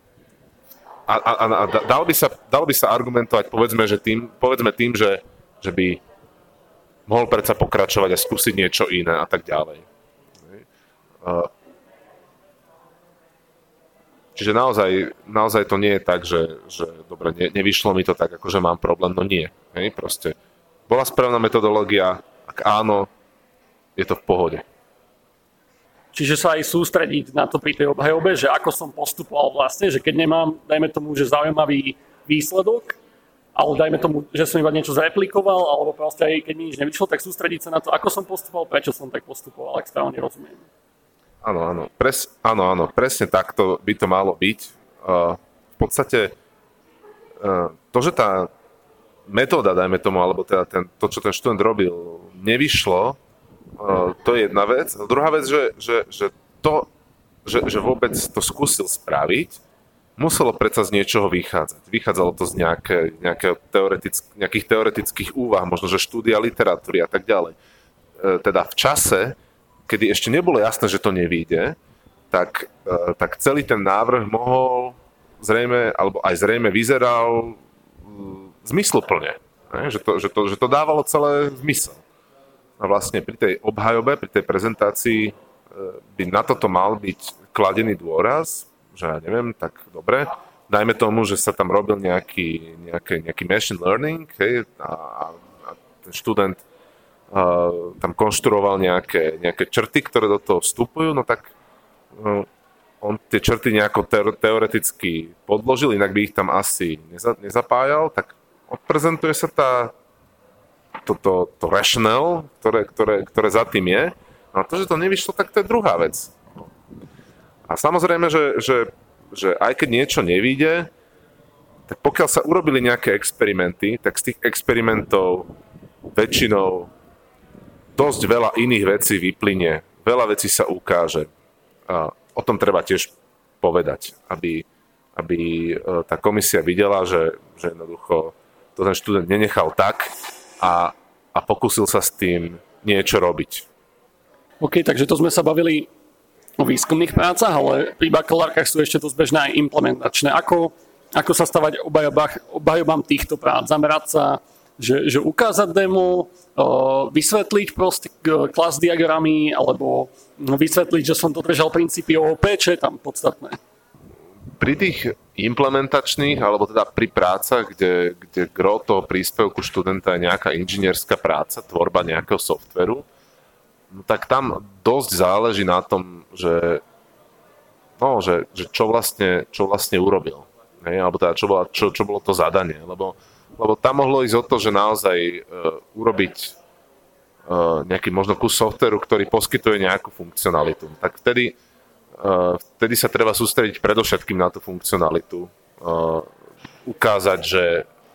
a, a, a, a dal, by sa, by sa argumentovať povedzme, že tým, povedzme tým, že, že by mohol predsa pokračovať a skúsiť niečo iné a tak ďalej. Uh, Čiže naozaj, naozaj to nie je tak, že, že dobre, ne, nevyšlo mi to tak, ako že mám problém, no nie. Hej, proste bola správna metodológia, ak áno, je to v pohode. Čiže sa aj sústrediť na to pri tej obhajobe, že ako som postupoval vlastne, že keď nemám, dajme tomu, že zaujímavý výsledok, ale dajme tomu, že som iba niečo zreplikoval, alebo proste aj keď mi nič nevyšlo, tak sústrediť sa na to, ako som postupoval, prečo som tak postupoval, ak správne rozumiem. Áno, áno, pres, áno, áno, presne takto by to malo byť. Uh, v podstate uh, to, že tá metóda, dajme tomu, alebo teda ten, to, čo ten študent robil, nevyšlo, uh, to je jedna vec. A druhá vec, že, že, že to, že, že vôbec to skúsil spraviť, muselo predsa z niečoho vychádzať. Vychádzalo to z nejaké, teoretick, nejakých teoretických úvah, možno že štúdia literatúry a tak ďalej. Uh, teda v čase, kedy ešte nebolo jasné, že to nevíde, tak, e, tak celý ten návrh mohol zrejme, alebo aj zrejme vyzeral zmysluplne. Že to, že, to, že to dávalo celé zmysel. A vlastne pri tej obhajobe, pri tej prezentácii e, by na toto mal byť kladený dôraz, že ja neviem, tak dobre, dajme tomu, že sa tam robil nejaký, nejaký, nejaký machine learning hej, a, a ten študent uh, tam konštruoval nejaké, nejaké črty, ktoré do toho vstupujú, no tak uh, on tie črty nejako teoreticky podložil, inak by ich tam asi neza, nezapájal, tak odprezentuje sa tá, to, to, to rationale, ktoré, ktoré, ktoré za tým je. A to, že to nevyšlo, tak to je druhá vec. A samozrejme, že, že, že aj keď niečo nevíde, tak pokiaľ sa urobili nejaké experimenty, tak z tých experimentov väčšinou dosť veľa iných vecí vyplynie, veľa vecí sa ukáže. A o tom treba tiež povedať, aby, aby e, tá komisia videla, že, že jednoducho to ten študent nenechal tak a, a pokusil sa s tým niečo robiť. OK, takže to sme sa bavili o výskumných prácach, ale pri bakalárkach sú ešte dosť bežné aj implementačné. Ako, ako sa stavať obhajobám týchto prác? Zamerať sa že, že ukázať demo, vysvetliť proste klas diagramy alebo vysvetliť, že som dodržal princípy OOP, čo je tam podstatné. Pri tých implementačných, alebo teda pri prácach, kde, kde gro toho príspevku študenta je nejaká inžinierská práca, tvorba nejakého softveru, no tak tam dosť záleží na tom, že, no, že, že čo, vlastne, čo vlastne urobil. Hej? Alebo teda čo, bola, čo, čo bolo to zadanie. Lebo lebo tam mohlo ísť o to, že naozaj uh, urobiť uh, nejaký možno kus softveru, ktorý poskytuje nejakú funkcionalitu. Tak vtedy, uh, vtedy sa treba sústrediť predovšetkým na tú funkcionalitu. Uh, ukázať, že,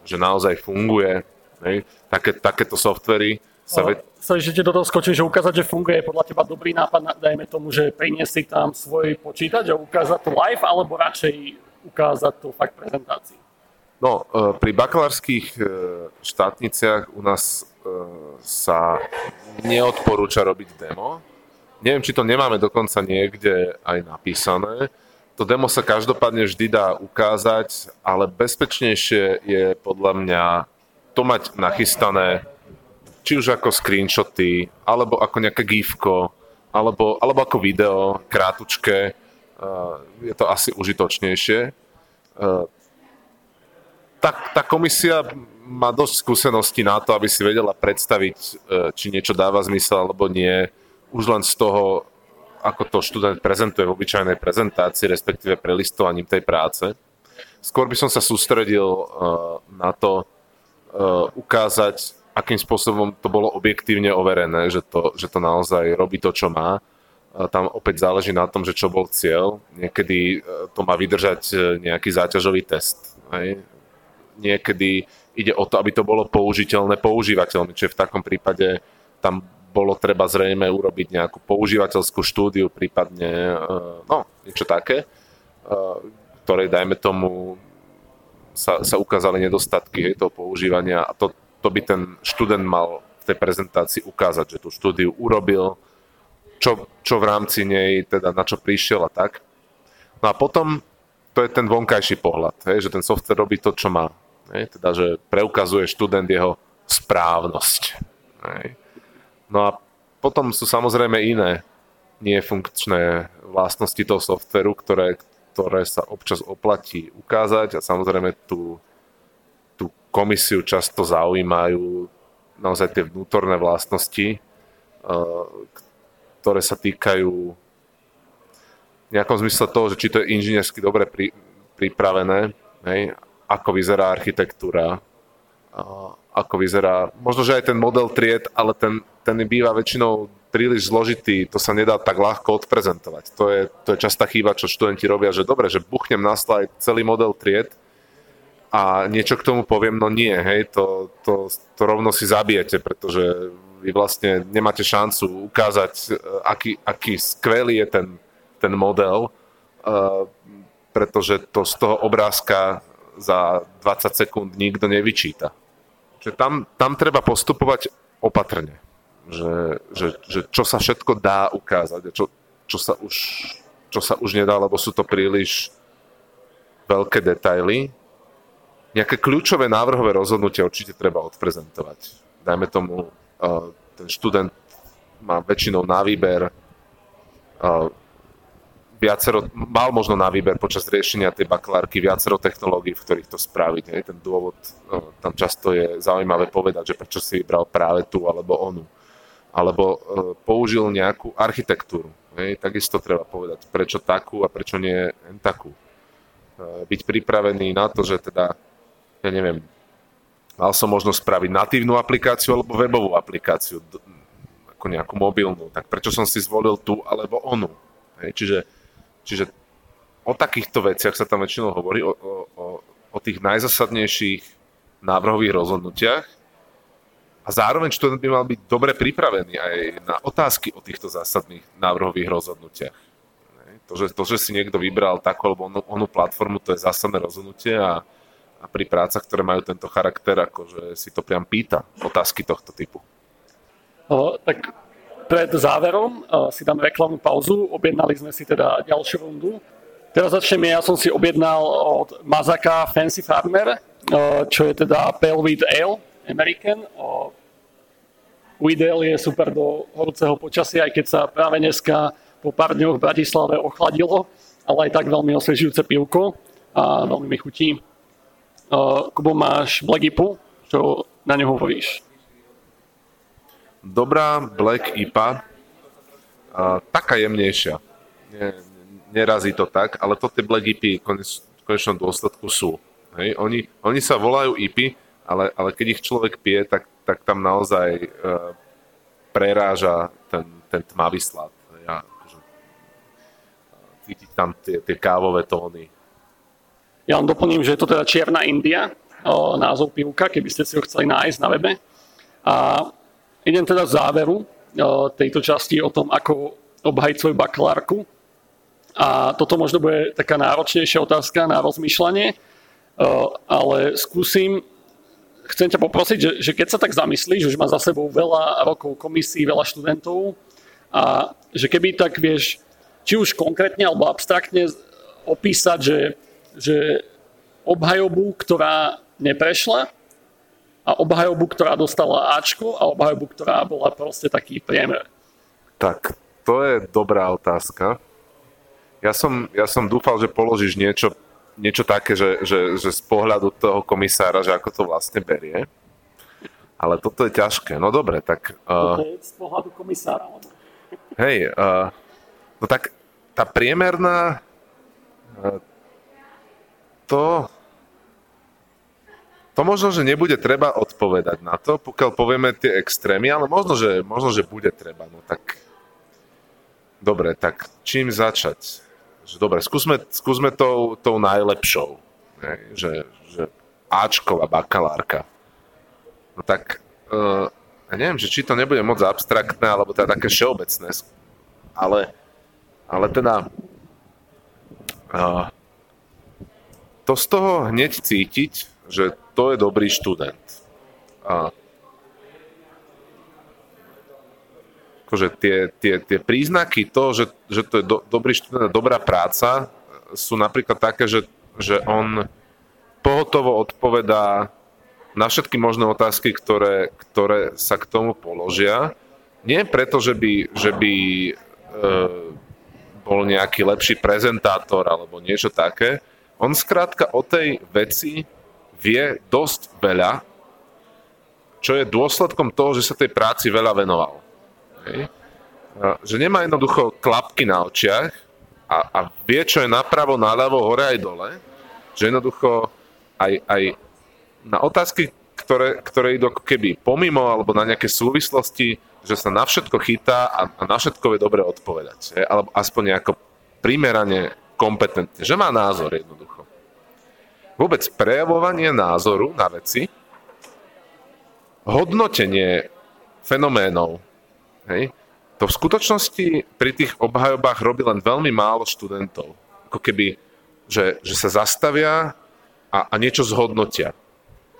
že naozaj funguje. Hej. Také, takéto softvery sa... Ve... Sa ešte do toho skočím, že ukázať, že funguje je podľa teba dobrý nápad, dajme tomu, že priniesli tam svoj počítač a ukázať to live, alebo radšej ukázať to fakt prezentácii? No, e, pri bakalárskych e, štátniciach u nás e, sa neodporúča robiť demo. Neviem, či to nemáme dokonca niekde aj napísané. To demo sa každopádne vždy dá ukázať, ale bezpečnejšie je podľa mňa to mať nachystané či už ako screenshoty, alebo ako nejaké gifko, alebo, alebo ako video, krátučké. Je to asi užitočnejšie tá, tá komisia má dosť skúseností na to, aby si vedela predstaviť, e, či niečo dáva zmysel alebo nie, už len z toho, ako to študent prezentuje v obyčajnej prezentácii, respektíve prelistovaním tej práce. Skôr by som sa sústredil e, na to e, ukázať, akým spôsobom to bolo objektívne overené, že to, že to naozaj robí to, čo má. Tam opäť záleží na tom, že čo bol cieľ. Niekedy to má vydržať nejaký záťažový test. Hej niekedy ide o to, aby to bolo použiteľné používateľmi, čiže v takom prípade tam bolo treba zrejme urobiť nejakú používateľskú štúdiu, prípadne eh, no, niečo také, eh, ktorej, dajme tomu, sa, sa ukázali nedostatky hej, toho používania a to, to by ten študent mal v tej prezentácii ukázať, že tú štúdiu urobil, čo, čo v rámci nej, teda na čo prišiel a tak. No a potom to je ten vonkajší pohľad, hej, že ten software robí to, čo má. Hej, teda, že preukazuje študent jeho správnosť. Hej. No a potom sú samozrejme iné nefunkčné vlastnosti toho softveru, ktoré, ktoré sa občas oplatí ukázať a samozrejme tú, tú komisiu často zaujímajú naozaj tie vnútorné vlastnosti, ktoré sa týkajú v nejakom zmysle toho, že či to je inžiniersky dobre pri, pripravené, hej, ako vyzerá architektúra, ako vyzerá, možno, že aj ten model tried, ale ten, ten býva väčšinou príliš zložitý, to sa nedá tak ľahko odprezentovať. To je, to je častá chyba, čo študenti robia, že dobre, že buchnem na slide celý model tried a niečo k tomu poviem, no nie, hej, to, to, to rovno si zabijete, pretože vy vlastne nemáte šancu ukázať, e, aký, aký skvelý je ten, ten model, uh, pretože to z toho obrázka za 20 sekúnd nikto nevyčíta. Čiže tam, tam treba postupovať opatrne. Že, že, že čo sa všetko dá ukázať a čo, čo, sa už, čo sa už nedá, lebo sú to príliš veľké detaily. Nejaké kľúčové návrhové rozhodnutie určite treba odprezentovať. Dajme tomu, uh, ten študent má väčšinou na výber uh, viacero, mal možno na výber počas riešenia tej bakalárky viacero technológií, v ktorých to spraviť. Hej. Ten dôvod no, tam často je zaujímavé povedať, že prečo si vybral práve tú alebo onu. Alebo e, použil nejakú architektúru. Hej. Takisto treba povedať, prečo takú a prečo nie takú. E, byť pripravený na to, že teda, ja neviem, mal som možnosť spraviť natívnu aplikáciu alebo webovú aplikáciu, ako nejakú mobilnú, tak prečo som si zvolil tú alebo onu. Hej. Čiže Čiže o takýchto veciach sa tam väčšinou hovorí, o, o, o, tých najzasadnejších návrhových rozhodnutiach a zároveň študent by mal byť dobre pripravený aj na otázky o týchto zásadných návrhových rozhodnutiach. To že, to, že si niekto vybral takú alebo onú, onú platformu, to je zásadné rozhodnutie a, a pri prácach, ktoré majú tento charakter, akože si to priam pýta otázky tohto typu. O, tak pred záverom si dáme reklamnú pauzu, objednali sme si teda ďalšiu rundu. Teraz začneme, ja som si objednal od Mazaka Fancy Farmer, čo je teda Pale Wheat Ale American. Wheat Ale je super do horúceho počasia, aj keď sa práve dneska po pár dňoch v Bratislave ochladilo, ale aj tak veľmi osviežujúce pivko a veľmi mi chutí. Kubo, máš Black Ipu, čo na ňu hovoríš? Dobrá Black IPA, a, taká jemnejšia. Nie, nerazí to tak, ale to tie Black IPy v konečnom dôsledku sú. Hej? Oni, oni sa volajú IPy, ale, ale keď ich človek pije, tak, tak tam naozaj e, preráža ten, ten tmavý slad. Ja, akože, cítiť tam tie, tie kávové tóny. Ja len doplním, že je to teda Čierna India, o, názov pivka, keby ste si ho chceli nájsť na webe. A Idem teda záveru tejto časti o tom, ako obhajiť svoju bakalárku. A toto možno bude taká náročnejšia otázka na rozmýšľanie, ale skúsim, chcem ťa poprosiť, že, že keď sa tak zamyslíš, už má za sebou veľa rokov komisí, veľa študentov a že keby tak vieš, či už konkrétne alebo abstraktne opísať, že, že obhajobu, ktorá neprešla, a obhajobu, ktorá dostala Ačko a obhajobu, ktorá bola proste taký priemer? Tak, to je dobrá otázka. Ja som, ja som dúfal, že položíš niečo, niečo také, že, že, že z pohľadu toho komisára, že ako to vlastne berie. Ale toto je ťažké. No dobre, tak... Uh, je z pohľadu komisára. Hej, uh, no tak tá priemerná... Uh, to to možno, že nebude treba odpovedať na to, pokiaľ povieme tie extrémy, ale možno, že, možno, že bude treba. No tak, dobre, tak čím začať? Že, dobre, skúsme, skúsme tou, tou najlepšou. Ne? Že, že Ačková bakalárka. No tak, uh, ja neviem, že či to nebude moc abstraktné, alebo teda také všeobecné. Ale, ale teda uh, to z toho hneď cítiť, že to je dobrý študent. A akože tie, tie, tie príznaky toho, že, že to je do, dobrý študent a dobrá práca, sú napríklad také, že, že on pohotovo odpovedá na všetky možné otázky, ktoré, ktoré sa k tomu položia. Nie preto, že by, že by e, bol nejaký lepší prezentátor alebo niečo také. On skrátka o tej veci vie dosť veľa, čo je dôsledkom toho, že sa tej práci veľa venoval. Hej. Že nemá jednoducho klapky na očiach a, a vie, čo je napravo, naľavo, hore aj dole. Že jednoducho aj, aj na otázky, ktoré, ktoré idú ako keby pomimo alebo na nejaké súvislosti, že sa na všetko chytá a, a na všetko vie dobre odpovedať. Je? Alebo aspoň nejako primerane kompetentne. Že má názor jednoducho. Vôbec prejavovanie názoru na veci, hodnotenie fenoménov, hej, to v skutočnosti pri tých obhajobách robí len veľmi málo študentov. Ako keby, že, že sa zastavia a, a niečo zhodnotia.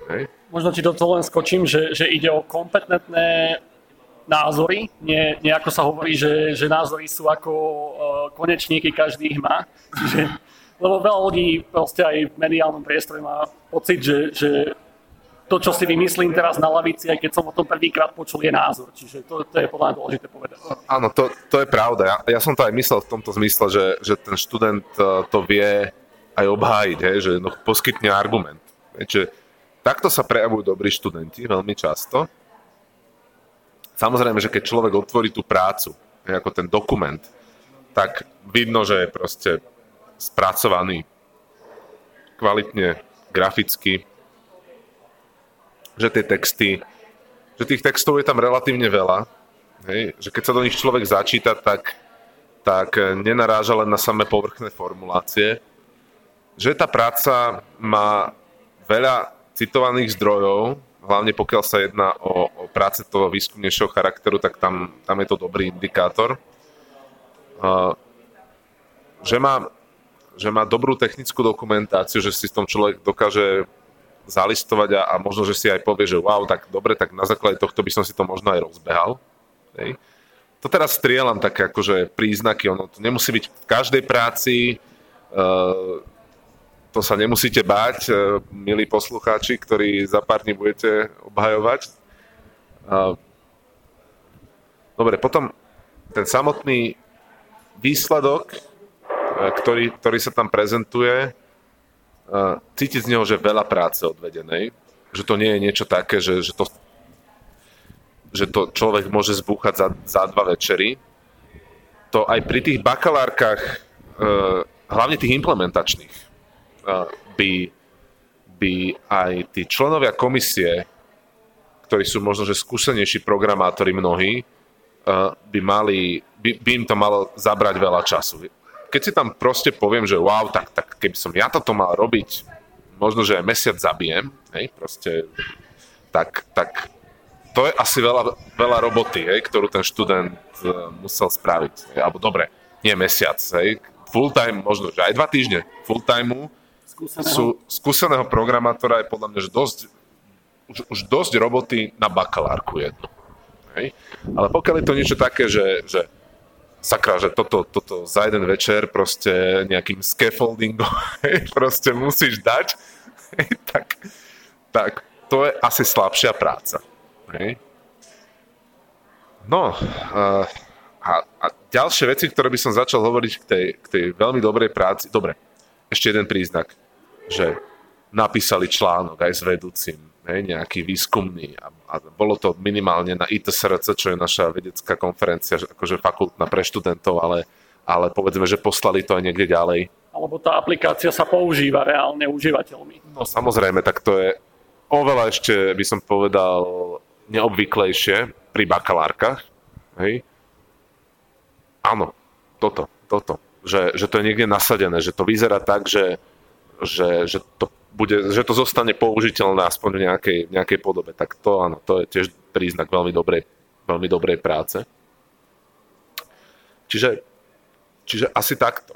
Hej. Možno ti do toho len skočím, že, že ide o kompetentné názory. Nie, nie ako sa hovorí, že, že názory sú ako uh, konečníky, každý ich má. Čiže, lebo veľa ľudí proste aj v mediálnom priestore má pocit, že, že to, čo si vymyslím teraz na lavici, aj keď som o tom prvýkrát počul, je názor. Čiže to, to je podľa mňa dôležité povedať. Áno, to, to je pravda. Ja, ja som to aj myslel v tomto zmysle, že, že ten študent uh, to vie aj obhájiť, hej, že no, poskytne argument. Hej, takto sa prejavujú dobrí študenti veľmi často. Samozrejme, že keď človek otvorí tú prácu, ako ten dokument, tak vidno, že je proste spracovaný. Kvalitne, graficky, že tie texty, že tých textov je tam relatívne veľa, hej, že keď sa do nich človek začíta, tak, tak nenaráža len na samé povrchné formulácie, že tá práca má veľa citovaných zdrojov, hlavne pokiaľ sa jedná o, o práce toho výskumnejšieho charakteru, tak tam, tam je to dobrý indikátor. Uh, že, má, že má dobrú technickú dokumentáciu, že si v tom človek dokáže zalistovať a, a možno, že si aj povie, že wow, tak dobre, tak na základe tohto by som si to možno aj rozbehal. Hej. To teraz strieľam také akože príznaky, ono to nemusí byť v každej práci, uh, to sa nemusíte báť, e, milí poslucháči, ktorí za pár dní budete obhajovať. Dobre, potom ten samotný výsledok, ktorý, ktorý sa tam prezentuje, e, cíti z neho, že veľa práce odvedenej, že to nie je niečo také, že, že, to, že to človek môže zbúchať za, za dva večery. To aj pri tých bakalárkach, hlavne tých implementačných, by, by aj tí členovia komisie, ktorí sú možno, že skúsenejší programátori mnohí, by, mali, by, by im to malo zabrať veľa času. Keď si tam proste poviem, že wow, tak, tak keby som ja toto mal robiť, možno, že aj mesiac zabijem, hej, proste, tak, tak to je asi veľa, veľa roboty, hej, ktorú ten študent uh, musel spraviť. Hej, alebo dobre, nie mesiac, hej, full time, možno, že aj dva týždne full timeu, skúseného. Sú, skúseného programátora je podľa mňa že dosť, už, už dosť roboty na bakalárku jedno. Hej? Ale pokiaľ je to niečo také, že, že sakra, že toto, toto za jeden večer proste nejakým scaffoldingom (laughs) proste musíš dať, (laughs) tak, tak to je asi slabšia práca. No, a, a, a ďalšie veci, ktoré by som začal hovoriť k tej, k tej veľmi dobrej práci. Dobre, ešte jeden príznak že napísali článok aj s vedúcim, hej, nejaký výskumný a, a bolo to minimálne na ITSRC, čo je naša vedecká konferencia, akože fakultná pre študentov, ale, ale povedzme, že poslali to aj niekde ďalej. Alebo tá aplikácia sa používa reálne užívateľmi. No samozrejme, tak to je oveľa ešte, by som povedal, neobvyklejšie pri bakalárkach. Hej. Áno, toto, toto. Že, že to je niekde nasadené, že to vyzerá tak, že že, že, to bude, že to zostane použiteľné aspoň v nejakej, nejakej podobe. Tak to áno, to je tiež príznak veľmi dobrej, veľmi dobrej práce. Čiže, čiže asi takto.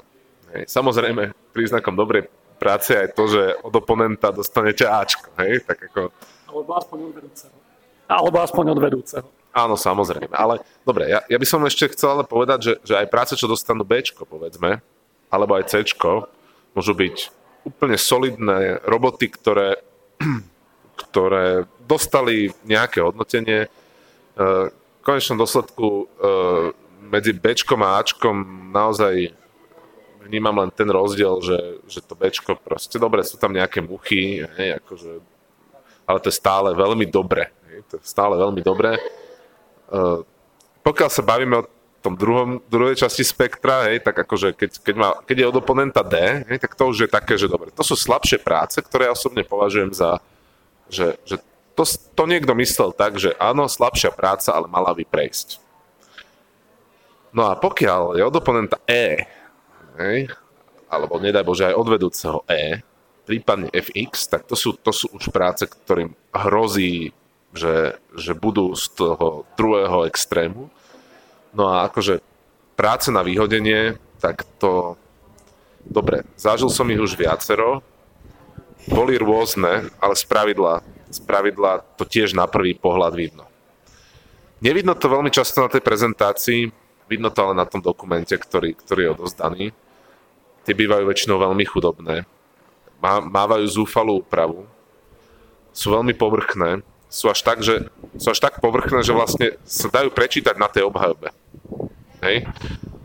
Hej. Samozrejme, príznakom dobrej práce je aj to, že od oponenta dostanete Ačko. Hej? Tak ako... Alebo aspoň od vedúceho. Alebo aspoň od vedúceho. Áno, samozrejme. Ale dobre, ja, ja by som ešte chcel ale povedať, že, že aj práce, čo dostanú Bčko, povedzme, alebo aj Cčko, môžu byť úplne solidné roboty, ktoré, (clears throat) ktoré dostali nejaké hodnotenie. E, v konečnom dôsledku e, medzi Bčkom a Ačkom naozaj vnímam len ten rozdiel, že, že to Bčko proste, dobre, sú tam nejaké muchy, hej, akože, ale to je stále veľmi dobre. Hej, to je stále veľmi dobre. Uh, pokiaľ sa bavíme o tom druhom, druhej časti spektra, hej, tak akože keď, keď, má, keď je od oponenta D, hej, tak to už je také, že dobre, to sú slabšie práce, ktoré ja osobne považujem za, že, že to, to niekto myslel tak, že áno, slabšia práca, ale mala by prejsť. No a pokiaľ je od oponenta E, hej, alebo nedaj Bože aj od vedúceho E, prípadne FX, tak to sú, to sú už práce, ktorým hrozí, že, že budú z toho druhého extrému. No a akože práce na vyhodenie, tak to... Dobre, zažil som ich už viacero, boli rôzne, ale z pravidla, z pravidla to tiež na prvý pohľad vidno. Nevidno to veľmi často na tej prezentácii, Vidno to ale na tom dokumente, ktorý, ktorý je odozdaný. Tie bývajú väčšinou veľmi chudobné. Má, mávajú zúfalú úpravu. Sú veľmi povrchné. Sú až, tak, že, sú až tak povrchné, že vlastne sa dajú prečítať na tej obhajobe. Hej.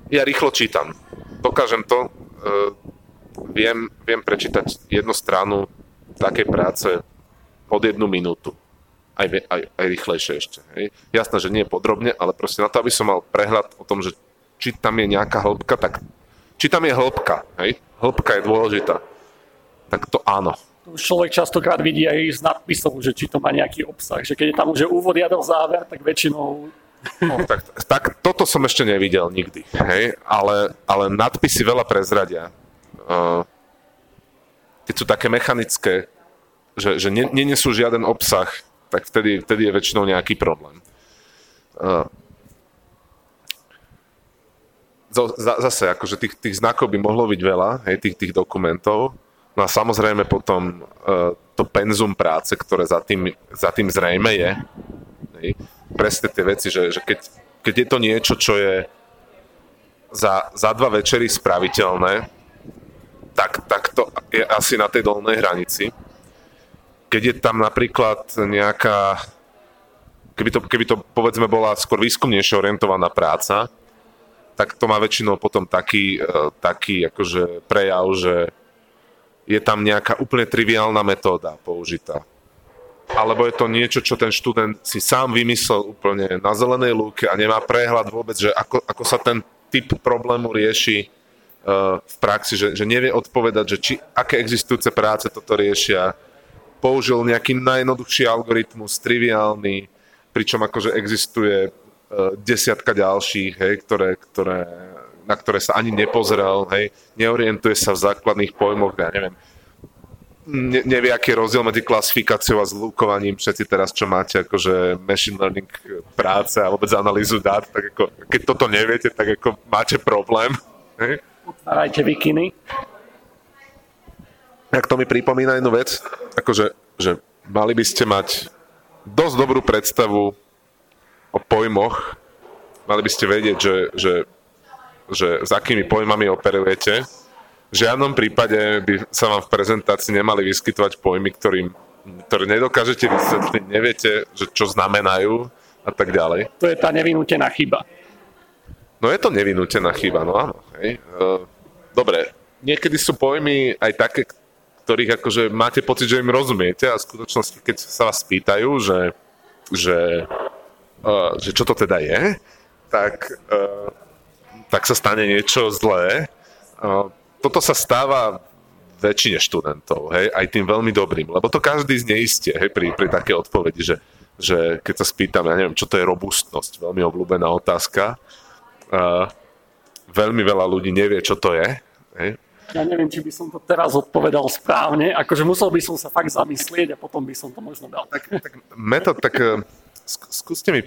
Ja rýchlo čítam. Dokážem to. Uh, viem, viem prečítať jednu stranu takej práce pod jednu minútu aj, aj, aj rýchlejšie ešte. Hej. Jasné, že nie podrobne, ale proste na to, aby som mal prehľad o tom, že či tam je nejaká hĺbka, tak či tam je hĺbka, hej, hĺbka je dôležitá, tak to áno. Človek častokrát vidí aj z nadpisov, že či to má nejaký obsah, že keď je tam už úvod, jadel, záver, tak väčšinou No, tak, tak toto som ešte nevidel nikdy, hej? Ale, ale nadpisy veľa prezradia. Uh, keď sú také mechanické, že, že nenesú žiaden obsah, tak vtedy, vtedy je väčšinou nejaký problém. Uh, zase, akože tých, tých znakov by mohlo byť veľa, hej, tých, tých dokumentov, no a samozrejme potom uh, to penzum práce, ktoré za tým, za tým zrejme je, presne tie veci, že, že keď, keď je to niečo, čo je za, za dva večery spraviteľné, tak, tak to je asi na tej dolnej hranici. Keď je tam napríklad nejaká, keby to, keby to povedzme bola skôr výskumnejšie orientovaná práca, tak to má väčšinou potom taký, e, taký akože prejav, že je tam nejaká úplne triviálna metóda použitá. Alebo je to niečo, čo ten študent si sám vymyslel úplne na zelenej lúke a nemá prehľad vôbec, že ako, ako sa ten typ problému rieši uh, v praxi, že, že nevie odpovedať, že či, aké existujúce práce toto riešia, použil nejaký najjednoduchší algoritmus, triviálny, pričom akože existuje uh, desiatka ďalších, hej, ktoré, ktoré, na ktoré sa ani nepozrel, hej, neorientuje sa v základných pojmoch, ja neviem, ne, nevie, aký je rozdiel medzi klasifikáciou a zlúkovaním, všetci teraz, čo máte akože machine learning práce a vôbec analýzu dát, tak ako, keď toto neviete, tak ako máte problém. Otvárajte vikiny tak to mi pripomína jednu vec, akože že mali by ste mať dosť dobrú predstavu o pojmoch, mali by ste vedieť, že, že, že s akými pojmami operujete. V žiadnom prípade by sa vám v prezentácii nemali vyskytovať pojmy, ktorým, ktoré nedokážete vysvetliť, neviete, že čo znamenajú a tak ďalej. To je tá nevinútená chyba. No je to nevinútená chyba, no áno. Hej. Dobre, niekedy sú pojmy aj také, ktorých akože máte pocit, že im rozumiete a v skutočnosti, keď sa vás pýtajú, že, že, uh, že čo to teda je, tak, uh, tak sa stane niečo zlé. Toto sa stáva väčšine študentov, hej, aj tým veľmi dobrým, lebo to každý zneistie, hej, pri, pri také odpovedi, že, že keď sa spýtam, ja neviem, čo to je robustnosť, veľmi obľúbená otázka, uh, veľmi veľa ľudí nevie, čo to je, hej, ja neviem, či by som to teraz odpovedal správne, akože musel by som sa fakt zamyslieť a potom by som to možno dal. Tak, tak metod, tak uh, skúste mi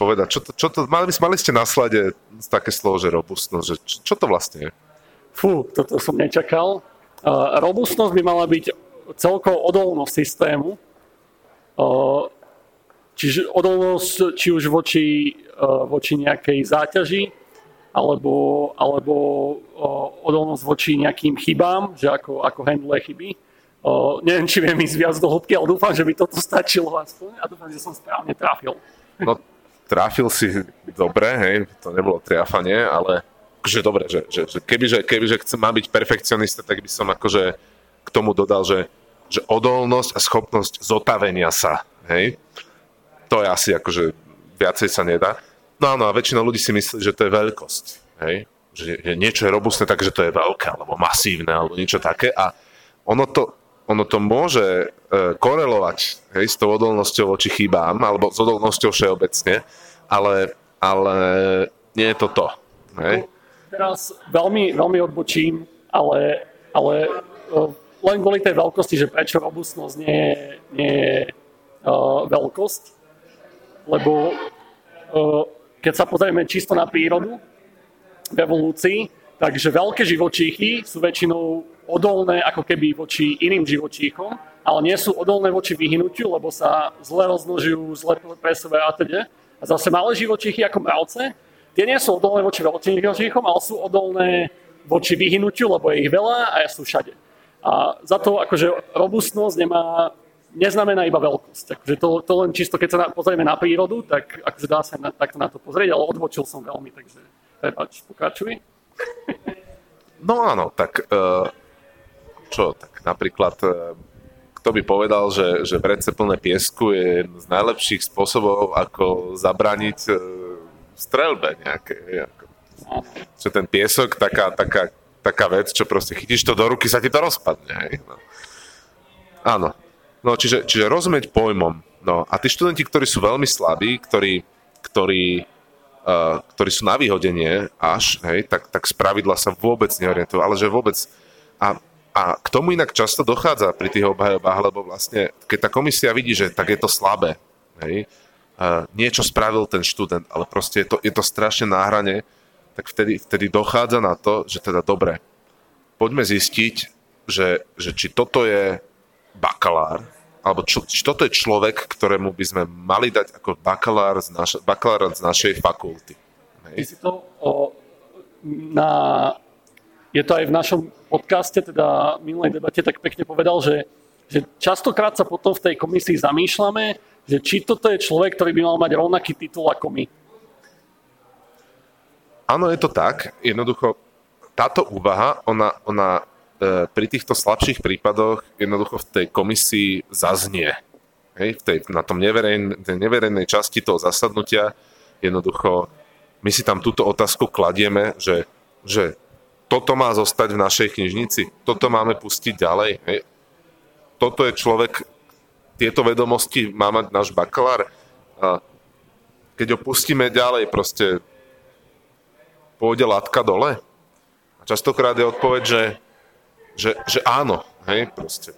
povedať, čo to, čo to mali, mali ste na slade také slovo, že robustnosť, že čo, čo to vlastne je? Fú, toto som nečakal. Uh, robustnosť by mala byť celkou odolnosť systému, uh, čiže odolnosť či už voči, uh, voči nejakej záťaži, alebo, alebo odolnosť voči nejakým chybám, že ako, ako handle chyby. O, neviem, či viem ísť viac do hĺbky, ale dúfam, že by toto stačilo aspoň a dúfam, že som správne trafil. No, trafil si dobre, hej, to nebolo triafanie, ale že dobre, že, že, že kebyže, kebyže chcem, má byť perfekcionista, tak by som akože k tomu dodal, že, že odolnosť a schopnosť zotavenia sa, hej, to je asi akože viacej sa nedá. No áno, a väčšina ľudí si myslí, že to je veľkosť, hej, že, že niečo je robustné, takže to je veľké, alebo masívne, alebo niečo také. A ono to, ono to môže korelovať hej, s tou odolnosťou voči chybám, alebo s odolnosťou všeobecne, ale, ale nie je to to. Hej. Teraz veľmi, veľmi odbočím, ale, ale e, len kvôli tej veľkosti, že prečo robustnosť nie je, nie je uh, veľkosť, lebo uh, keď sa pozrieme čisto na prírodu v evolúcii, takže veľké živočíchy sú väčšinou odolné ako keby voči iným živočíchom, ale nie sú odolné voči vyhnutiu, lebo sa zle rozmnožujú, zle presúvajú a teda. A zase malé živočíchy ako mravce, tie nie sú odolné voči veľkým živočíchom, ale sú odolné voči vyhnutiu, lebo je ich veľa a sú všade. A za to akože robustnosť nemá, neznamená iba veľkosť. Akože to, to len čisto, keď sa na, pozrieme na prírodu, tak akože dá sa na, takto na to pozrieť, ale odbočil som veľmi, takže prepáč, pokračuj. No áno, tak uh, čo, tak napríklad e, kto by povedal, že, že vrece plné piesku je jeden z najlepších spôsobov, ako zabraniť e, strelbe nejaké. Že ten piesok, taká, taká, taká vec, čo proste chytíš to do ruky, sa ti to rozpadne. Hej? No. Áno. No, čiže, čiže rozumieť pojmom. No, a tí študenti, ktorí sú veľmi slabí, ktorí, ktorí, uh, ktorí sú na vyhodenie až, hej, tak, tak z pravidla sa vôbec neorientujú, ale že vôbec... A a k tomu inak často dochádza pri tých obhajobách, lebo vlastne, keď tá komisia vidí, že tak je to slabé, hej, uh, niečo spravil ten študent, ale proste je to, je to strašne náhrane, tak vtedy, vtedy dochádza na to, že teda dobre, poďme zistiť, že, že či toto je bakalár, alebo čo, či toto je človek, ktorému by sme mali dať ako bakalár z, naš, bakalár z našej fakulty. Hej. Ty si to o, na je to aj v našom podcaste, teda minulej debate, tak pekne povedal, že, že častokrát sa potom v tej komisii zamýšľame, že či toto je človek, ktorý by mal mať rovnaký titul ako my. Áno, je to tak. Jednoducho, táto úvaha, ona, ona e, pri týchto slabších prípadoch jednoducho v tej komisii zaznie. Hej, v tej, na tom neverejn, neverejnej časti toho zasadnutia jednoducho my si tam túto otázku kladieme, že, že toto má zostať v našej knižnici, toto máme pustiť ďalej. Hej. Toto je človek, tieto vedomosti má mať náš bakalár. A keď ho pustíme ďalej, proste pôjde látka dole. A častokrát je odpoveď, že, že, že áno. Hej, proste.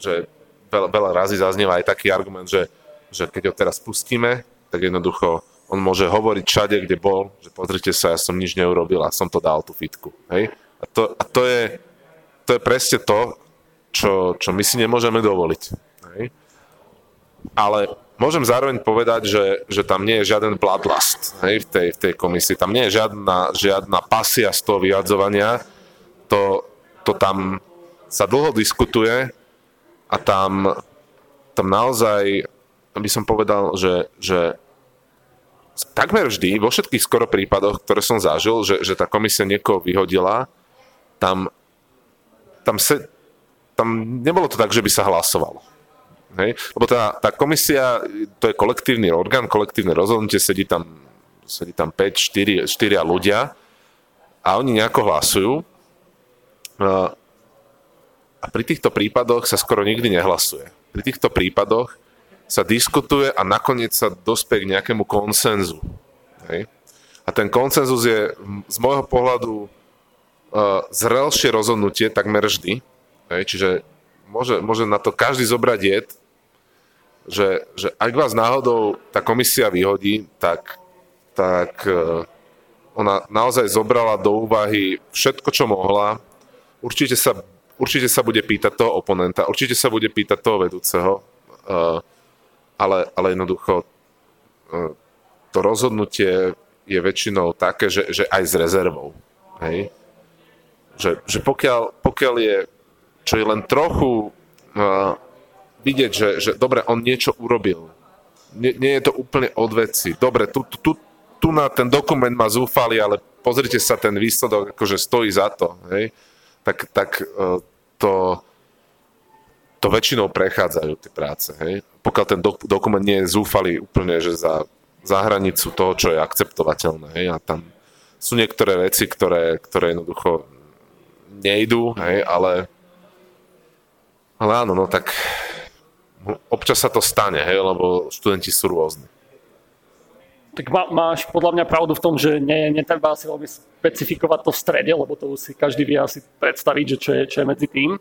Že veľa, veľa razy zaznieva aj taký argument, že, že keď ho teraz pustíme, tak jednoducho on môže hovoriť všade, kde bol, že pozrite sa, ja som nič neurobil a som to dal tú fitku. Hej? A, to, a to, je, to je presne to, čo, čo my si nemôžeme dovoliť. Hej? Ale môžem zároveň povedať, že, že tam nie je žiaden bloodlust hej, v, tej, v tej komisii. Tam nie je žiadna, žiadna pasia z toho vyjadzovania. To, to tam sa dlho diskutuje a tam, tam naozaj by som povedal, že, že takmer vždy, vo všetkých skoro prípadoch, ktoré som zažil, že, že tá komisia niekoho vyhodila, tam, tam, se, tam nebolo to tak, že by sa hlasovalo. Hej? Lebo tá, tá komisia, to je kolektívny orgán, kolektívne rozhodnutie, sedí tam, sedí tam 5, 4, 4 ľudia a oni nejako hlasujú. A pri týchto prípadoch sa skoro nikdy nehlasuje. Pri týchto prípadoch sa diskutuje a nakoniec sa dospie k nejakému konsenzu. Hej? A ten konsenzus je z môjho pohľadu uh, zrelšie rozhodnutie takmer vždy. Hej? Čiže môže, môže na to každý zobrať jed, že, že ak vás náhodou tá komisia vyhodí, tak, tak uh, ona naozaj zobrala do úvahy všetko, čo mohla. Určite sa, určite sa bude pýtať toho oponenta, určite sa bude pýtať toho vedúceho. Uh, ale, ale jednoducho e, to rozhodnutie je väčšinou také, že, že aj s rezervou. Hej? Že, že pokiaľ, pokiaľ je, čo je len trochu uh, vidieť, že, že dobre, on niečo urobil. Nie, nie je to úplne od veci. Dobre, tu, tu, tu tu na ten dokument ma zúfali, ale pozrite sa, ten výsledok akože stojí za to, hej, tak, tak uh, to, to väčšinou prechádzajú tie práce, hej. Pokiaľ ten dok- dokument nie je zúfalý úplne, že za, za hranicu toho, čo je akceptovateľné, hej, a tam sú niektoré veci, ktoré, ktoré jednoducho nejdú, hej, ale ale áno, no tak občas sa to stane, hej, lebo študenti sú rôzni. Tak má, máš podľa mňa pravdu v tom, že ne, netreba si veľmi specifikovať to v strede, lebo to si každý vie asi predstaviť, že čo je, čo je medzi tým.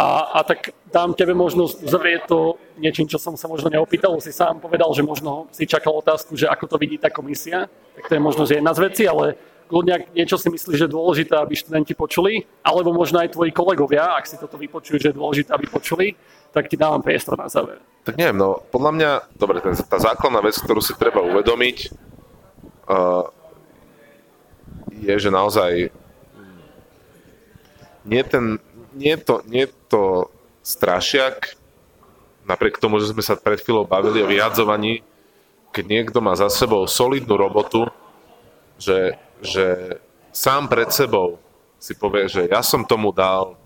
A, a tak dám tebe možnosť uzavrieť to niečím, čo som sa možno neopýtal. Si sám povedal, že možno si čakal otázku, že ako to vidí tá komisia. Tak to je možno, že jedna z vecí, ale kľudne niečo si myslíš, že je dôležité, aby študenti počuli, alebo možno aj tvoji kolegovia, ak si toto vypočujú, že je dôležité, aby počuli, tak ti dávam priestor na záver. Tak neviem, no podľa mňa, dobre, tá základná vec, ktorú si treba uvedomiť, uh, je, že naozaj nie, ten, nie, to, nie to strašiak, napriek tomu, že sme sa pred chvíľou bavili o vyhadzovaní, keď niekto má za sebou solidnú robotu, že, že sám pred sebou si povie, že ja som tomu dal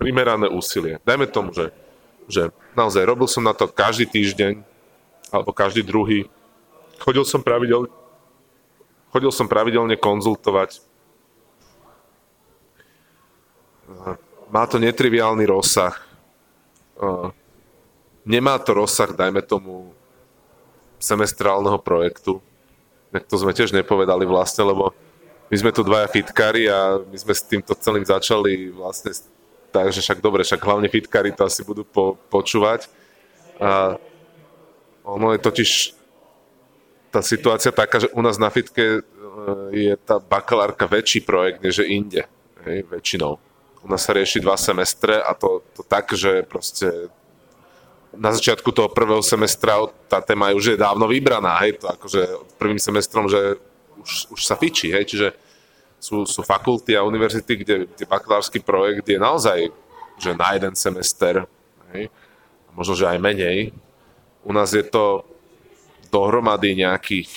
primerané úsilie. Dajme tomu, že, že naozaj robil som na to každý týždeň alebo každý druhý. Chodil som pravidelne, chodil som pravidelne konzultovať. Má to netriviálny rozsah. Nemá to rozsah, dajme tomu, semestrálneho projektu. To sme tiež nepovedali vlastne, lebo my sme tu dvaja fitkári a my sme s týmto celým začali vlastne takže však dobre, však hlavne fitkári to asi budú po, počúvať. A ono je totiž tá situácia taká, že u nás na fitke e, je tá bakalárka väčší projekt, než inde, hej, väčšinou. U sa rieši dva semestre a to, to tak, že proste na začiatku toho prvého semestra tá téma už je dávno vybraná, hej, to akože prvým semestrom, že už, už sa fičí, hej, čiže sú, sú fakulty a univerzity, kde, kde bakalársky projekt je naozaj že na jeden semester, hej, a možno, že aj menej. U nás je to dohromady nejakých,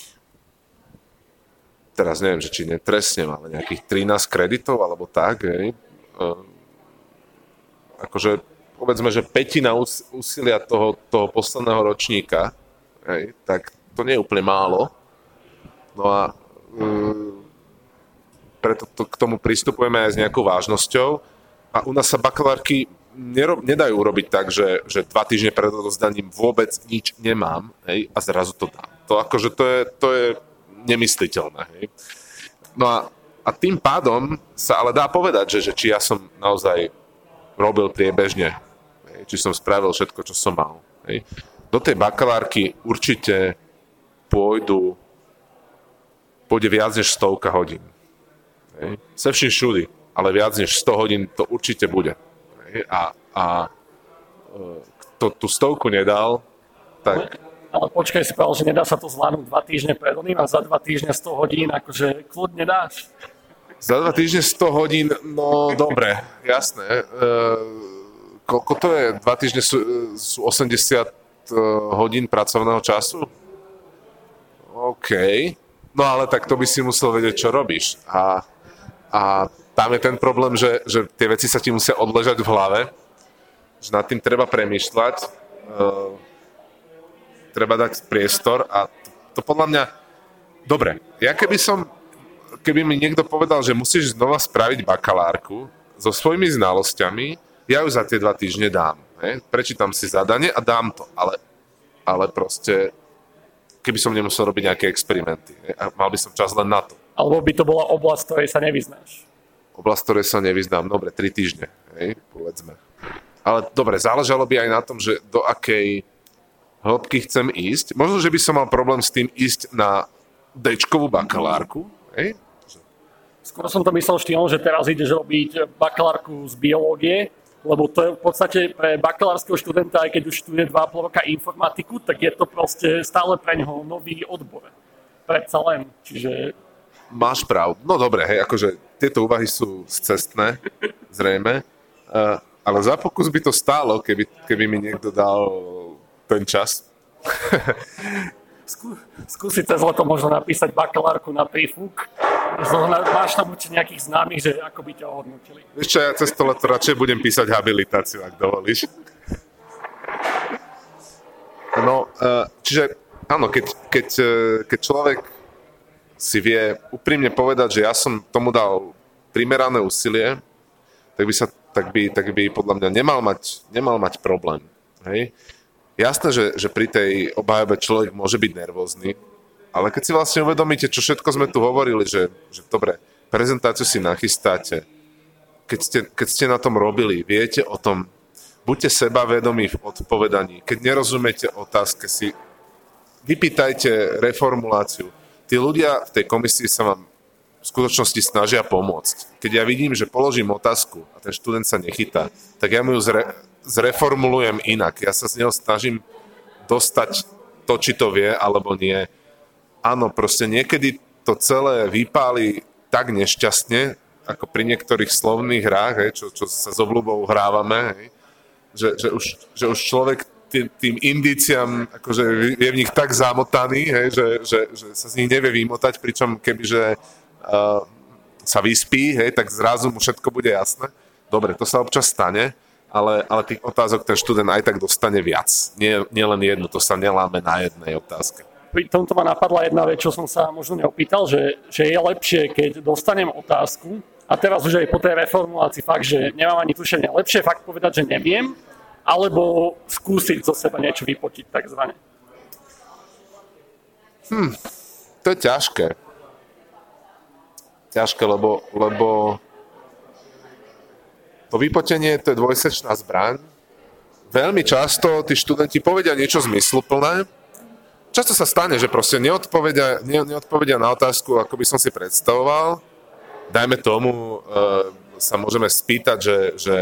teraz neviem, že či netresnem, ale nejakých 13 kreditov alebo tak, hej. Akože povedzme, že petina úsilia toho, toho posledného ročníka, hej, tak to nie je úplne málo. No a um, preto to, k tomu pristupujeme aj s nejakou vážnosťou. A u nás sa bakalárky nerob, nedajú urobiť tak, že, že dva týždne pred odozdaním vôbec nič nemám hej, a zrazu to dám. To akože to je, to je nemysliteľné. Hej. No a, a tým pádom sa ale dá povedať, že, že či ja som naozaj robil priebežne, či som spravil všetko, čo som mal. Hej. Do tej bakalárky určite pôjdu pôjde viac než stovka hodín. Hej. Se všim všudy, ale viac než 100 hodín to určite bude. A, a e, kto tú stovku nedal, tak... Ale počkaj, si povedal, že nedá sa to zvládnuť dva týždne pred oným a za dva týždne 100 hodín, akože kľudne dáš. Za dva týždne 100 hodín, no dobre, jasné. E, koľko to je? Dva týždne sú, sú 80 e, hodín pracovného času? OK. No ale tak to by si musel vedieť, čo robíš. A a tam je ten problém, že, že tie veci sa ti musia odležať v hlave, že nad tým treba premýšľať, uh, treba dať priestor a to, to podľa mňa... Dobre, ja keby som, keby mi niekto povedal, že musíš znova spraviť bakalárku so svojimi znalosťami, ja ju za tie dva týždne dám. He? Prečítam si zadanie a dám to, ale, ale proste keby som nemusel robiť nejaké experimenty. He? A mal by som čas len na to. Alebo by to bola oblasť, ktorej sa nevyznáš? Oblasť, ktorej sa nevyznám, dobre, 3 týždne, hej, povedzme. Ale dobre, záležalo by aj na tom, že do akej hĺbky chcem ísť. Možno, že by som mal problém s tým ísť na d bakalárku, hej? Skôr som to myslel štýlom, že teraz ideš robiť bakalárku z biológie, lebo to je v podstate pre bakalárskeho študenta, aj keď už študuje 2,5 roka informatiku, tak je to proste stále pre neho nový odbor. Predsa len. Čiže Máš pravdu. No dobre, hej, akože tieto úvahy sú cestné, zrejme, uh, ale za pokus by to stálo, keby, keby mi niekto dal ten čas. (laughs) skú, skúsiť cez leto možno napísať bakalárku na prífuk. Máš tam určite nejakých známych, že ako by ťa ohodnotili. Vieš ja cez to leto radšej budem písať habilitáciu, ak dovolíš. No, e, čiže áno, keď, keď, e, keď človek si vie úprimne povedať, že ja som tomu dal primerané úsilie, tak by, sa, tak by, tak by podľa mňa nemal mať, nemal mať problém. Hej? Jasné, že, že pri tej obhajobe človek môže byť nervózny, ale keď si vlastne uvedomíte, čo všetko sme tu hovorili, že, že dobre, prezentáciu si nachystáte, keď ste, keď ste na tom robili, viete o tom, buďte sebavedomí v odpovedaní. Keď nerozumiete otázke, si vypýtajte reformuláciu. Tí ľudia v tej komisii sa vám v skutočnosti snažia pomôcť. Keď ja vidím, že položím otázku a ten študent sa nechytá, tak ja mu ju zre, zreformulujem inak. Ja sa z neho snažím dostať to, či to vie alebo nie. Áno, proste niekedy to celé vypáli tak nešťastne, ako pri niektorých slovných hrách, hej, čo, čo sa s obľubou hrávame, hej, že, že, už, že už človek tým, tým indiciam akože je v nich tak zamotaný, hej, že, že, že sa z nich nevie vymotať, pričom kebyže uh, sa vyspí, hej, tak zrazu mu všetko bude jasné. Dobre, to sa občas stane, ale, ale tých otázok ten študent aj tak dostane viac. Nie, nie len jednu, to sa neláme na jednej otázke. Pri tomto ma napadla jedna vec, čo som sa možno neopýtal, že, že je lepšie, keď dostanem otázku, a teraz už aj po tej reformulácii fakt, že nemám ani tušenie, lepšie fakt povedať, že neviem, alebo skúsiť zo seba niečo vypotiť takzvané. Hm, to je ťažké. Ťažké, lebo, lebo to vypotenie to je dvojsečná zbraň. Veľmi často tí študenti povedia niečo zmysluplné. Často sa stane, že proste neodpovedia, ne, neodpovedia na otázku, ako by som si predstavoval. Dajme tomu, e, sa môžeme spýtať, že, že,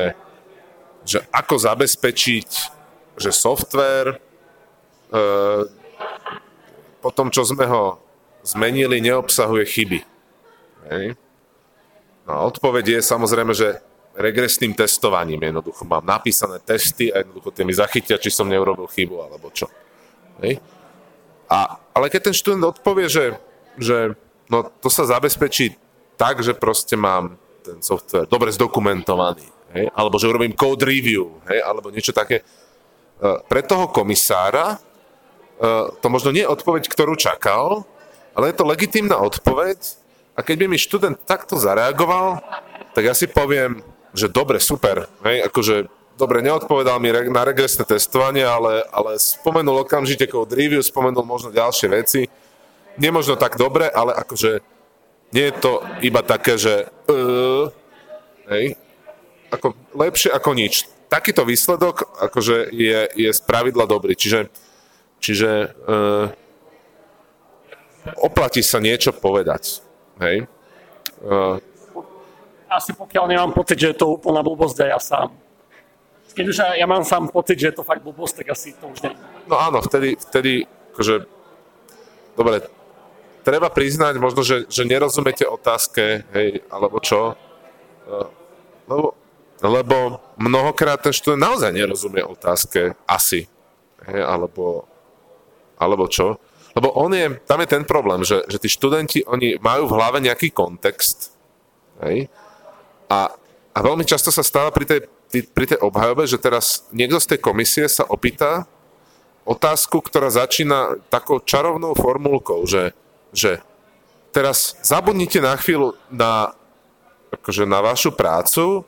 že ako zabezpečiť, že software e, po tom, čo sme ho zmenili, neobsahuje chyby. Hej. No a odpoveď je samozrejme, že regresným testovaním. Jednoducho mám napísané testy a jednoducho tie mi zachytia, či som neurobil chybu alebo čo. Hej. A, ale keď ten študent odpovie, že, že no, to sa zabezpečí tak, že proste mám ten software dobre zdokumentovaný, hej, alebo že urobím code review, hej, alebo niečo také. E, pre toho komisára e, to možno nie je odpoveď, ktorú čakal, ale je to legitímna odpoveď a keď by mi študent takto zareagoval, tak ja si poviem, že dobre, super, hej, akože dobre, neodpovedal mi na regresné testovanie, ale, ale spomenul okamžite code review, spomenul možno ďalšie veci. Nemožno tak dobre, ale akože nie je to iba také, že uh, hej, ako lepšie ako nič. Takýto výsledok akože je, je z pravidla dobrý, čiže, čiže uh, oplatí sa niečo povedať. Hej. Uh, asi pokiaľ nemám pocit, že je to úplná blbosť ja sám. Keď už ja mám sám pocit, že je to fakt blbosť, tak asi to už nie. No áno, vtedy, vtedy akože, dobre, treba priznať možno, že, že nerozumiete otázke, hej, alebo čo, eh, lebo, lebo mnohokrát ten študent naozaj nerozumie otázke, asi, hej, alebo, alebo čo. Lebo on je, tam je ten problém, že, že tí študenti, oni majú v hlave nejaký kontext, hej, a, a veľmi často sa stáva pri tej, pri tej obhajobe, že teraz niekto z tej komisie sa opýta otázku, ktorá začína takou čarovnou formulkou, že, že teraz zabudnite na chvíľu na, akože na vašu prácu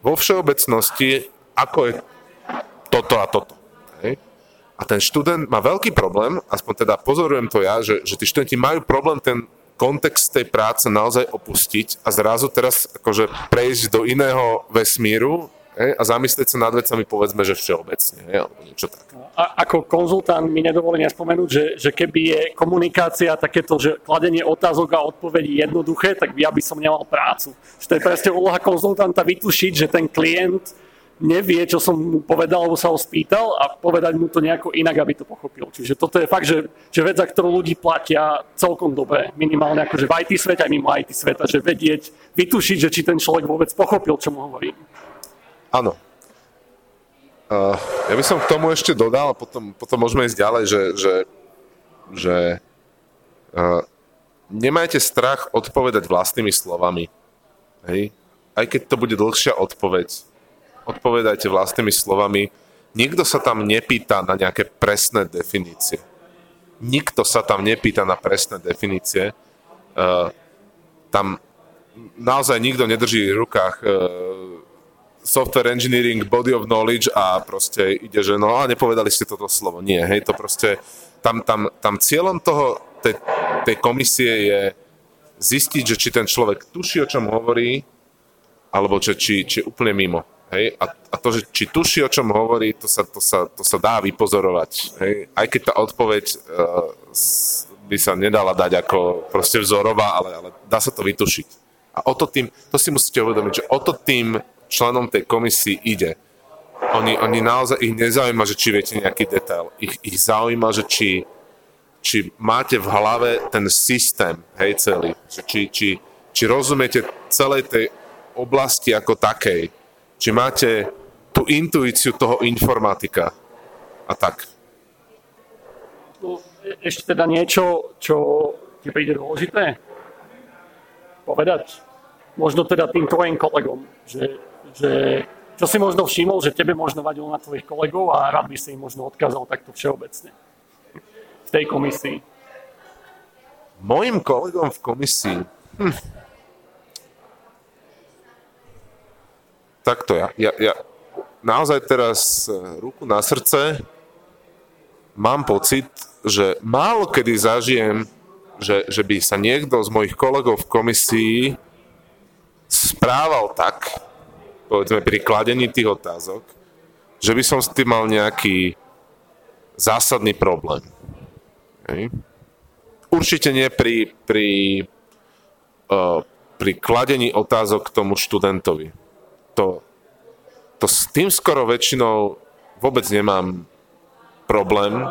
vo všeobecnosti, ako je toto a toto. Hej? A ten študent má veľký problém, aspoň teda pozorujem to ja, že, že tí študenti majú problém ten kontext tej práce naozaj opustiť a zrazu teraz akože prejsť do iného vesmíru a zamyslieť sa nad vecami povedzme, že všeobecne, he, alebo niečo také. A ako konzultant mi nedovolí nespomenúť, že, že keby je komunikácia takéto, že kladenie otázok a odpovedí jednoduché, tak ja by som nemal prácu. Že to je presne úloha konzultanta vytušiť, že ten klient nevie, čo som mu povedal, alebo sa ho spýtal a povedať mu to nejako inak, aby to pochopil. Čiže toto je fakt, že, že vec, za ktorú ľudí platia celkom dobre, minimálne akože v IT svete aj mimo IT sveta, že vedieť, vytušiť, že či ten človek vôbec pochopil, čo mu hovorím. Áno. Uh, ja by som k tomu ešte dodal a potom, potom môžeme ísť ďalej, že, že že uh, nemajte strach odpovedať vlastnými slovami. Hej? Aj keď to bude dlhšia odpoveď, odpovedajte vlastnými slovami. Nikto sa tam nepýta na nejaké presné definície. Nikto sa tam nepýta na presné definície. Uh, tam naozaj nikto nedrží v rukách uh, software engineering, body of knowledge a proste ide, že no a nepovedali ste toto slovo. Nie, hej, to proste, tam, tam, tam cieľom toho, tej, tej komisie je zistiť, že či ten človek tuší, o čom hovorí, alebo že, či, či úplne mimo. Hej? A, a to, že či tuší, o čom hovorí, to sa, to sa, to sa dá vypozorovať. Hej? Aj keď tá odpoveď uh, by sa nedala dať ako proste vzorová, ale, ale dá sa to vytušiť. A o to tým, to si musíte uvedomiť, že o to tým členom tej komisii ide. Oni, oni naozaj, ich nezaujíma, že či viete nejaký detail. Ich, ich zaujíma, že či, či máte v hlave ten systém, hej, celý. Že či, či, či rozumiete celej tej oblasti ako takej. Či máte tú intuíciu toho informatika a tak. Ešte teda niečo, čo ti príde dôležité povedať. Možno teda tým tvojim kolegom, že, že čo si možno všimol, že tebe možno vadilo na tvojich kolegov a rád by si im možno odkázal takto všeobecne v tej komisii? Mojim kolegom v komisii? Hm. Takto ja, ja, ja naozaj teraz e, ruku na srdce mám pocit, že málo kedy zažijem, že, že by sa niekto z mojich kolegov v komisii správal tak, povedzme pri kladení tých otázok, že by som s tým mal nejaký zásadný problém. Hej. Určite nie pri, pri, uh, pri kladení otázok k tomu študentovi. To, to s tým skoro väčšinou vôbec nemám problém.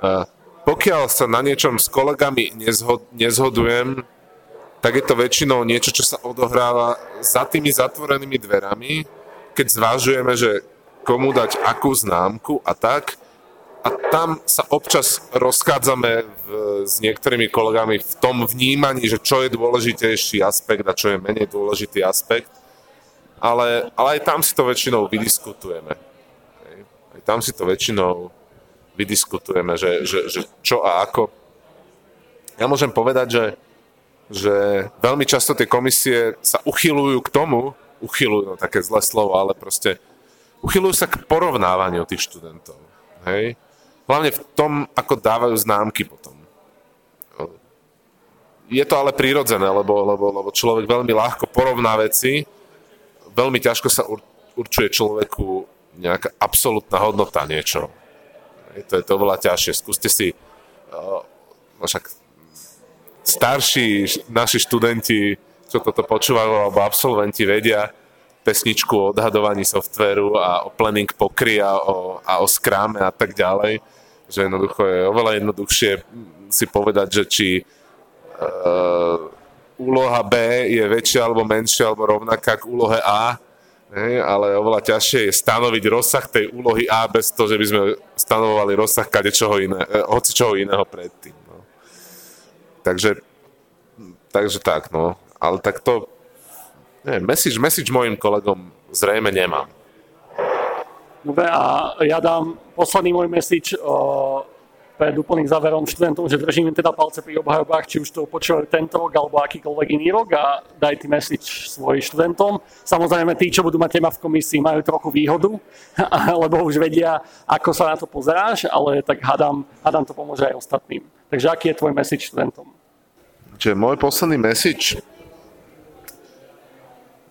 Uh, pokiaľ sa na niečom s kolegami nezhod, nezhodujem, tak je to väčšinou niečo, čo sa odohráva za tými zatvorenými dverami, keď zvážujeme, že komu dať akú známku a tak a tam sa občas rozchádzame v, s niektorými kolegami v tom vnímaní, že čo je dôležitejší aspekt a čo je menej dôležitý aspekt. Ale, ale aj tam si to väčšinou vydiskutujeme. Aj tam si to väčšinou vydiskutujeme, že, že, že čo a ako. Ja môžem povedať, že, že veľmi často tie komisie sa uchylujú k tomu, uchylujú, no také zlé slovo, ale proste uchylujú sa k porovnávaniu tých študentov. Hej? Hlavne v tom, ako dávajú známky potom. Je to ale prirodzené, lebo, lebo, lebo človek veľmi ľahko porovná veci, veľmi ťažko sa určuje človeku nejaká absolútna hodnota niečo. To je to oveľa ťažšie. Skúste si, uh, však starší naši študenti, čo toto počúvajú, alebo absolventi vedia pesničku o odhadovaní softveru a o planning pokry a o, a o skráme a tak ďalej že jednoducho je oveľa jednoduchšie si povedať, že či uh, úloha B je väčšia alebo menšia alebo rovnaká k úlohe A, hej, ale oveľa ťažšie je stanoviť rozsah tej úlohy A bez toho, že by sme stanovovali rozsah kade čoho iné, eh, hoci čoho iného predtým. Takže, takže tak, no. Ale tak to, neviem, message, message mojim kolegom zrejme nemám. Dobre, a ja dám posledný môj message uh, pred úplným záverom študentom, že držím im teda palce pri obhajobách, či už to počúvajú tento rok alebo akýkoľvek iný rok a daj ty message svojim študentom. Samozrejme, tí, čo budú mať téma v komisii, majú trochu výhodu, (laughs) lebo už vedia, ako sa na to pozeráš, ale tak hádam, hádam to pomôže aj ostatným. Takže aký je tvoj message študentom? Čiže môj posledný message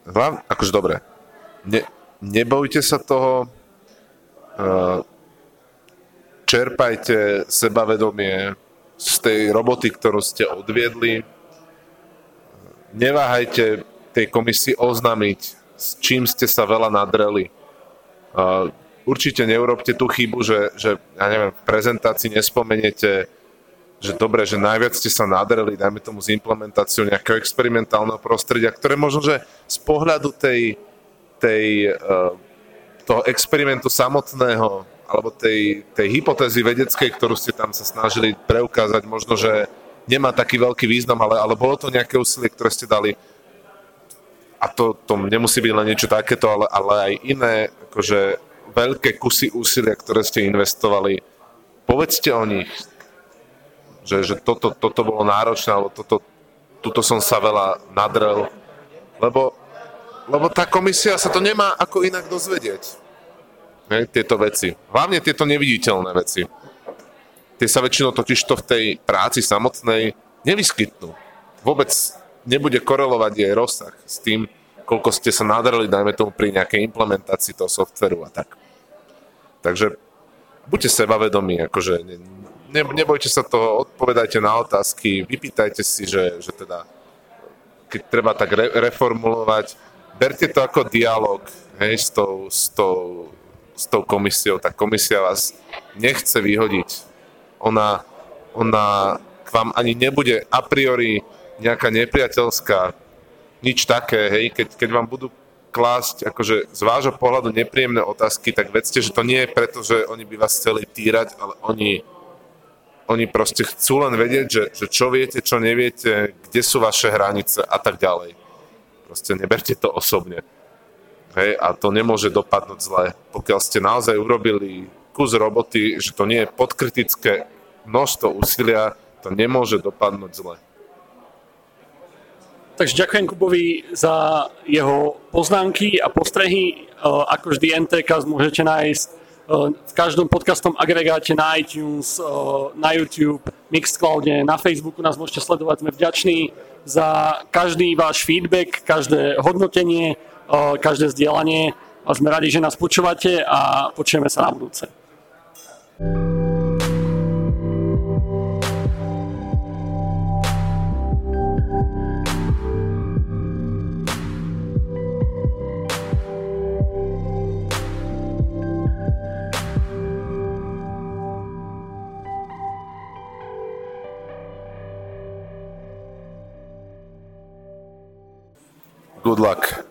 Hlavne, akože dobre, ne, nebojte sa toho, čerpajte sebavedomie z tej roboty, ktorú ste odviedli. Neváhajte tej komisii oznámiť, s čím ste sa veľa nadreli. Určite neurobte tú chybu, že, že ja neviem, v prezentácii nespomeniete, že dobre, že najviac ste sa nadreli, dajme tomu s implementáciou nejakého experimentálneho prostredia, ktoré možno, že z pohľadu tej, tej uh, toho experimentu samotného alebo tej, tej hypotézy vedeckej, ktorú ste tam sa snažili preukázať, možno, že nemá taký veľký význam, ale, ale bolo to nejaké úsilie, ktoré ste dali a to, to nemusí byť len niečo takéto, ale, ale aj iné, akože veľké kusy úsilia, ktoré ste investovali. Povedzte o nich, že, že toto, toto bolo náročné, alebo toto, tuto som sa veľa nadrel, lebo, lebo tá komisia sa to nemá ako inak dozvedieť. Ne, tieto veci. Hlavne tieto neviditeľné veci. Tie sa väčšinou totiž to v tej práci samotnej nevyskytnú. Vôbec nebude korelovať jej rozsah s tým, koľko ste sa nadarili, dajme tomu, pri nejakej implementácii toho softveru a tak. Takže buďte sebavedomí, akože ne, ne, nebojte sa toho, odpovedajte na otázky, vypýtajte si, že, že teda keď treba tak re, reformulovať, berte to ako dialog hej, s, tou, s, tou, s tou komisiou. Tá komisia vás nechce vyhodiť. Ona, ona k vám ani nebude a priori nejaká nepriateľská, nič také, hej, keď, keď vám budú klásť akože z vášho pohľadu nepríjemné otázky, tak vedzte, že to nie je preto, že oni by vás chceli týrať, ale oni, oni proste chcú len vedieť, že, že čo viete, čo neviete, kde sú vaše hranice a tak ďalej. Proste neberte to osobne. Hej, a to nemôže dopadnúť zle. Pokiaľ ste naozaj urobili kus roboty, že to nie je podkritické množstvo úsilia, to nemôže dopadnúť zle. Takže ďakujem Kubovi za jeho poznámky a postrehy. E, ako vždy NTK môžete nájsť v každom podcastom agregáte na iTunes, na YouTube, Mixcloude, na Facebooku nás môžete sledovať. Sme vďační za každý váš feedback, každé hodnotenie, každé zdieľanie a sme radi, že nás počúvate a počujeme sa na budúce. Good luck.